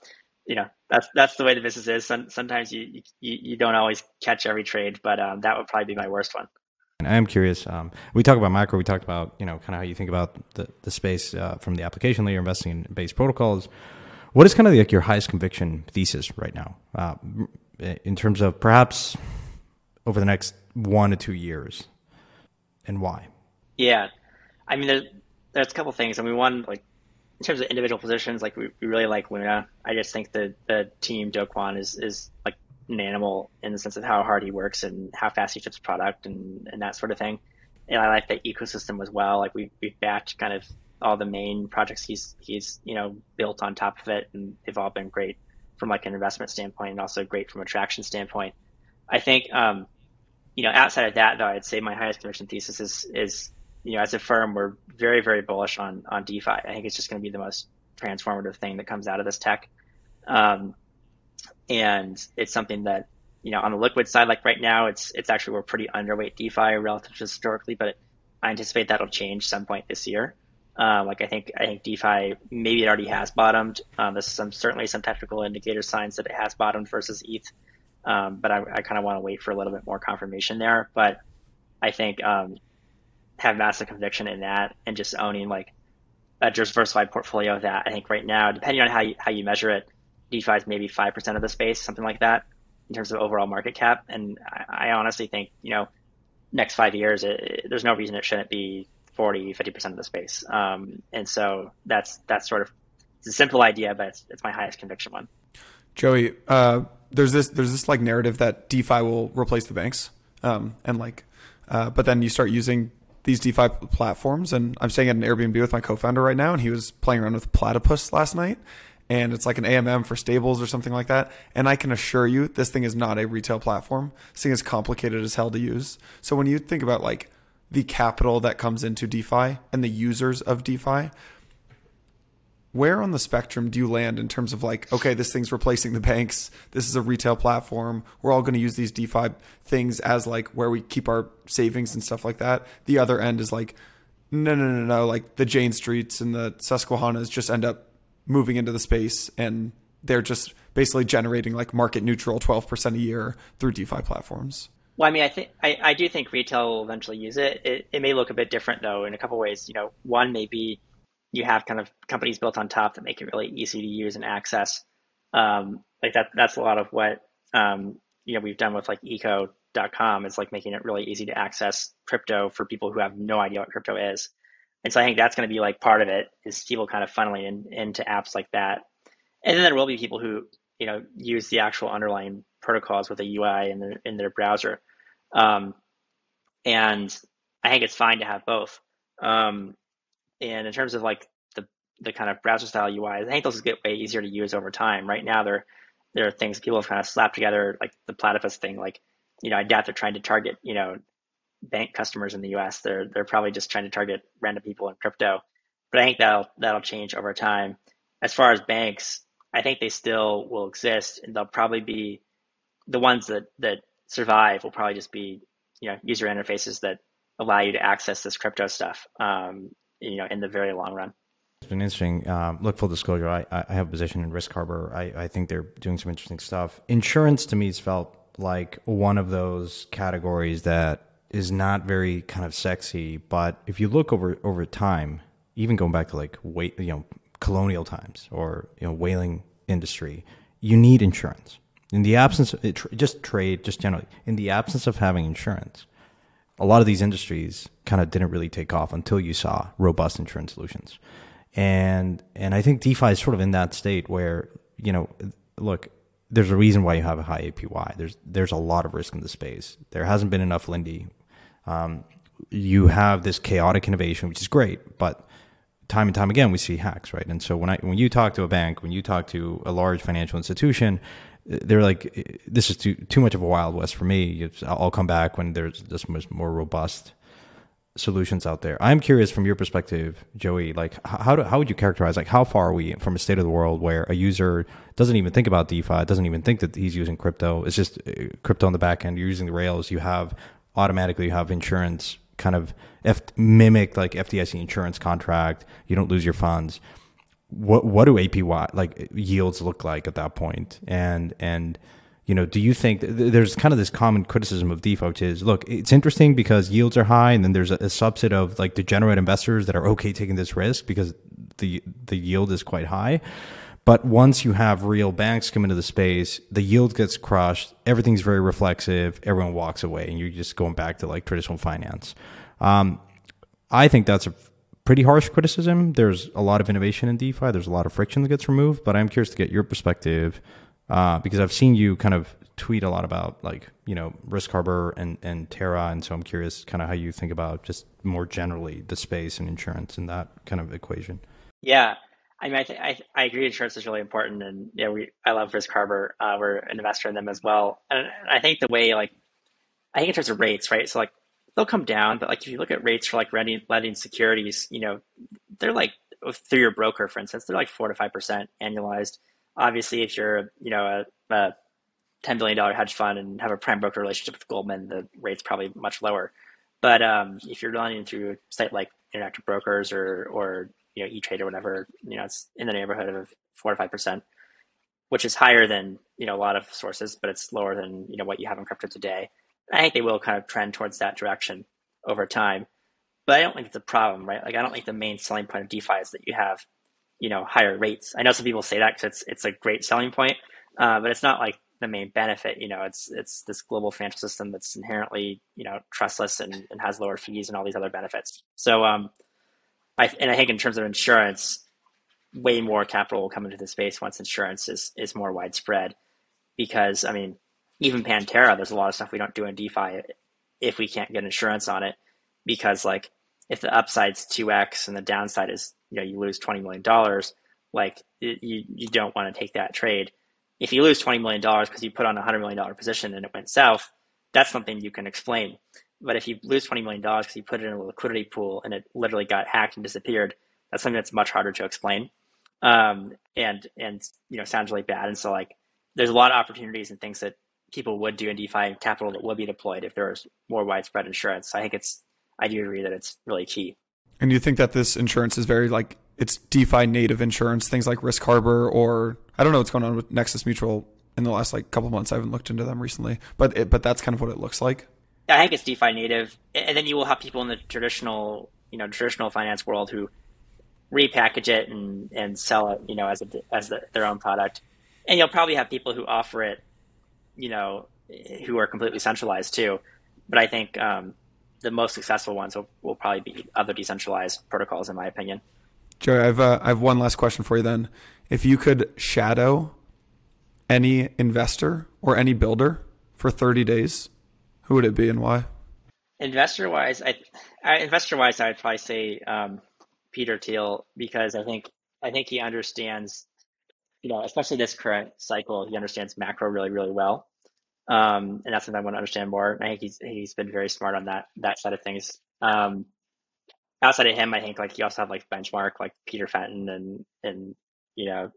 you know, that's, that's the way the business is. Some, sometimes you, you, you don't always catch every trade, but, um, that would probably be my worst one. And I am curious. Um, we talk about macro. We talked about you know kind of how you think about the the space uh, from the application layer, investing in base protocols. What is kind of like your highest conviction thesis right now, uh, in terms of perhaps over the next one to two years, and why? Yeah, I mean, there's there's a couple things. I mean, one like in terms of individual positions, like we, we really like Luna. I just think that the team Do Kwon is is like an animal in the sense of how hard he works and how fast he ships product and, and that sort of thing. And I like the ecosystem as well. Like we we've kind of all the main projects he's he's you know built on top of it, and they've all been great from like an investment standpoint, and also great from a traction standpoint. I think, um, you know, outside of that, though, I'd say my highest conviction thesis is, is, you know, as a firm, we're very, very bullish on, on DeFi. I think it's just going to be the most transformative thing that comes out of this tech. Um, and it's something that, you know, on the liquid side, like right now, it's, it's actually, we're pretty underweight DeFi relative to historically, but I anticipate that'll change some point this year. Uh, like I think I think DeFi maybe it already has bottomed. Um, there's some certainly some technical indicator signs that it has bottomed versus ETH, um, but I, I kind of want to wait for a little bit more confirmation there. But I think um, have massive conviction in that and just owning like a diversified portfolio of that. I think right now, depending on how you how you measure it, DeFi is maybe five percent of the space, something like that, in terms of overall market cap. And I, I honestly think you know next five years, it, it, there's no reason it shouldn't be 40, 50% of the space. Um, and so that's, that's sort of, it's a simple idea, but it's, it's my highest conviction one. Joey, uh, there's this, there's this like narrative that DeFi will replace the banks. Um, and like, uh, but then you start using these DeFi platforms and I'm staying at an Airbnb with my co-founder right now and he was playing around with Platypus last night and it's like an AMM for stables or something like that. And I can assure you, this thing is not a retail platform. This thing is complicated as hell to use. So when you think about like the capital that comes into DeFi and the users of DeFi, where on the spectrum do you land in terms of like, okay, this thing's replacing the banks. This is a retail platform. We're all going to use these DeFi things as like where we keep our savings and stuff like that. The other end is like, no, no, no, no. Like the Jane Streets and the Susquehannas just end up moving into the space and they're just basically generating like market neutral 12% a year through DeFi platforms. Well, I mean, I think I, I do think retail will eventually use it. it. It may look a bit different though in a couple ways. You know, one may be you have kind of companies built on top that make it really easy to use and access. Um, like that that's a lot of what um, you know we've done with like eco.com is like making it really easy to access crypto for people who have no idea what crypto is. And so I think that's going to be like part of it is people kind of funneling in, into apps like that. And then there will be people who, you know, use the actual underlying protocols with a UI in their in their browser. Um, and I think it's fine to have both. Um, and in terms of like the the kind of browser style UIs, I think those get way easier to use over time. Right now, there there are things people have kind of slapped together, like the platypus thing. Like, you know, I doubt they're trying to target, you know, bank customers in the U.S. They're they're probably just trying to target random people in crypto. But I think that'll that'll change over time. As far as banks, I think they still will exist, and they'll probably be the ones that that survive will probably just be you know user interfaces that allow you to access this crypto stuff um, you know in the very long run it's been interesting um, look full disclosure I, I have a position in risk harbor I, I think they're doing some interesting stuff insurance to me has felt like one of those categories that is not very kind of sexy but if you look over over time even going back to like wait you know colonial times or you know whaling industry you need insurance in the absence of just trade, just generally, in the absence of having insurance, a lot of these industries kind of didn't really take off until you saw robust insurance solutions. And and I think DeFi is sort of in that state where, you know, look, there's a reason why you have a high APY. There's there's a lot of risk in the space. There hasn't been enough Lindy. Um, you have this chaotic innovation, which is great, but time and time again we see hacks, right? And so when I when you talk to a bank, when you talk to a large financial institution, they're like, this is too too much of a wild west for me. I'll come back when there's just much more robust solutions out there. I'm curious from your perspective, Joey. Like, how do, how would you characterize like how far are we from a state of the world where a user doesn't even think about DeFi, doesn't even think that he's using crypto. It's just uh, crypto on the back end. You're using the rails. You have automatically you have insurance kind of F- mimic like FDIC insurance contract. You don't lose your funds what what do APY like yields look like at that point? And and you know, do you think there's kind of this common criticism of DeFi, which is, look, it's interesting because yields are high, and then there's a, a subset of like degenerate investors that are okay taking this risk because the the yield is quite high. But once you have real banks come into the space, the yield gets crushed. Everything's very reflexive. Everyone walks away, and you're just going back to like traditional finance. Um, I think that's a pretty harsh criticism. There's a lot of innovation in DeFi. There's a lot of friction that gets removed. But I'm curious to get your perspective uh, because I've seen you kind of tweet a lot about like you know Risk Harbor and and Terra, and so I'm curious kind of how you think about just more generally the space and insurance and that kind of equation. Yeah, I mean, I, th- I, I agree. Insurance is really important, and yeah, we I love Risk Harbor. Uh, we're an investor in them as well, and I think the way like I think in terms of rates, right? So like they'll come down, but like if you look at rates for like lending, lending securities, you know, they're like through your broker, for instance, they're like four to five percent annualized. Obviously, if you're you know a, a ten billion dollar hedge fund and have a prime broker relationship with Goldman, the rate's probably much lower. But um, if you're lending through a site like Interactive Brokers or or you know E Trade or whatever, you know it's in the neighborhood of four to five percent, which is higher than you know a lot of sources, but it's lower than you know what you have in crypto today. I think they will kind of trend towards that direction over time. But I don't think it's a problem, right? Like I don't think the main selling point of DeFi is that you have, you know, higher rates. I know some people say that because it's it's a great selling point, uh, but it's not like the main benefit. You know, it's it's this global financial system that's inherently you know trustless and, and has lower fees and all these other benefits. So, um, I and I think in terms of insurance, way more capital will come into the space once insurance is is more widespread, because I mean, even Pantera, there's a lot of stuff we don't do in DeFi if we can't get insurance on it, because like if the upside's two x and the downside is you know you lose twenty million dollars, like it, you you don't want to take that trade. If you lose $20 million because you put on a $100 million position and it went south, that's something you can explain. But if you lose $20 million because you put it in a liquidity pool and it literally got hacked and disappeared, that's something that's much harder to explain. Um, and, and, you know, sounds really bad. And so like, there's a lot of opportunities and things that people would do in DeFi capital that would be deployed if there was more widespread insurance. I think it's, I do agree that it's really key. And you think that this insurance is very like it's DeFi native insurance, things like Risk Harbor, or I don't know what's going on with Nexus Mutual in the last like couple months. I haven't looked into them recently, but it, but that's kind of what it looks like. I think it's DeFi native, and then you will have people in the traditional, you know, traditional finance world who repackage it and, and sell it, you know, as a, as the, their own product, and you'll probably have people who offer it, you know, who are completely centralized too. But I think um, the most successful ones will, will probably be other decentralized protocols, in my opinion. Joey, I've uh, I have one last question for you. Then, if you could shadow any investor or any builder for 30 days, who would it be and why? Investor wise, I, I investor wise, I'd probably say um, Peter Thiel because I think I think he understands, you know, especially this current cycle, he understands macro really really well, um, and that's something I want to understand more. And I think he's he's been very smart on that that side of things. Um, outside of him, I think like you also have like benchmark, like Peter Fenton and and you know,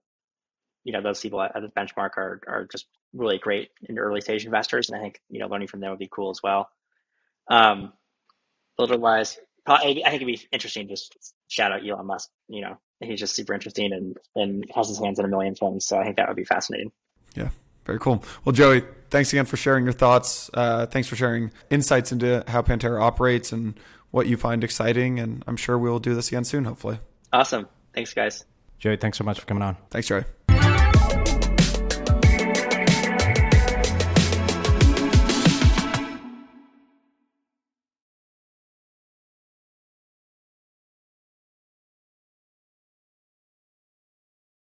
you know those people at, the benchmark are are just really great in early stage investors, and I think you know learning from them would be cool as well. Um, builder wise, I think it'd be interesting to just shout out Elon Musk. You know, he's just super interesting and and has his hands in a million things. So I think that would be fascinating. Yeah. Very cool. Well, Joey, thanks again for sharing your thoughts. Uh, thanks for sharing insights into how Pantera operates and what you find exciting. And I'm sure we'll do this again soon, hopefully. Awesome. Thanks, guys. Joey, thanks so much for coming on. Thanks, Joey.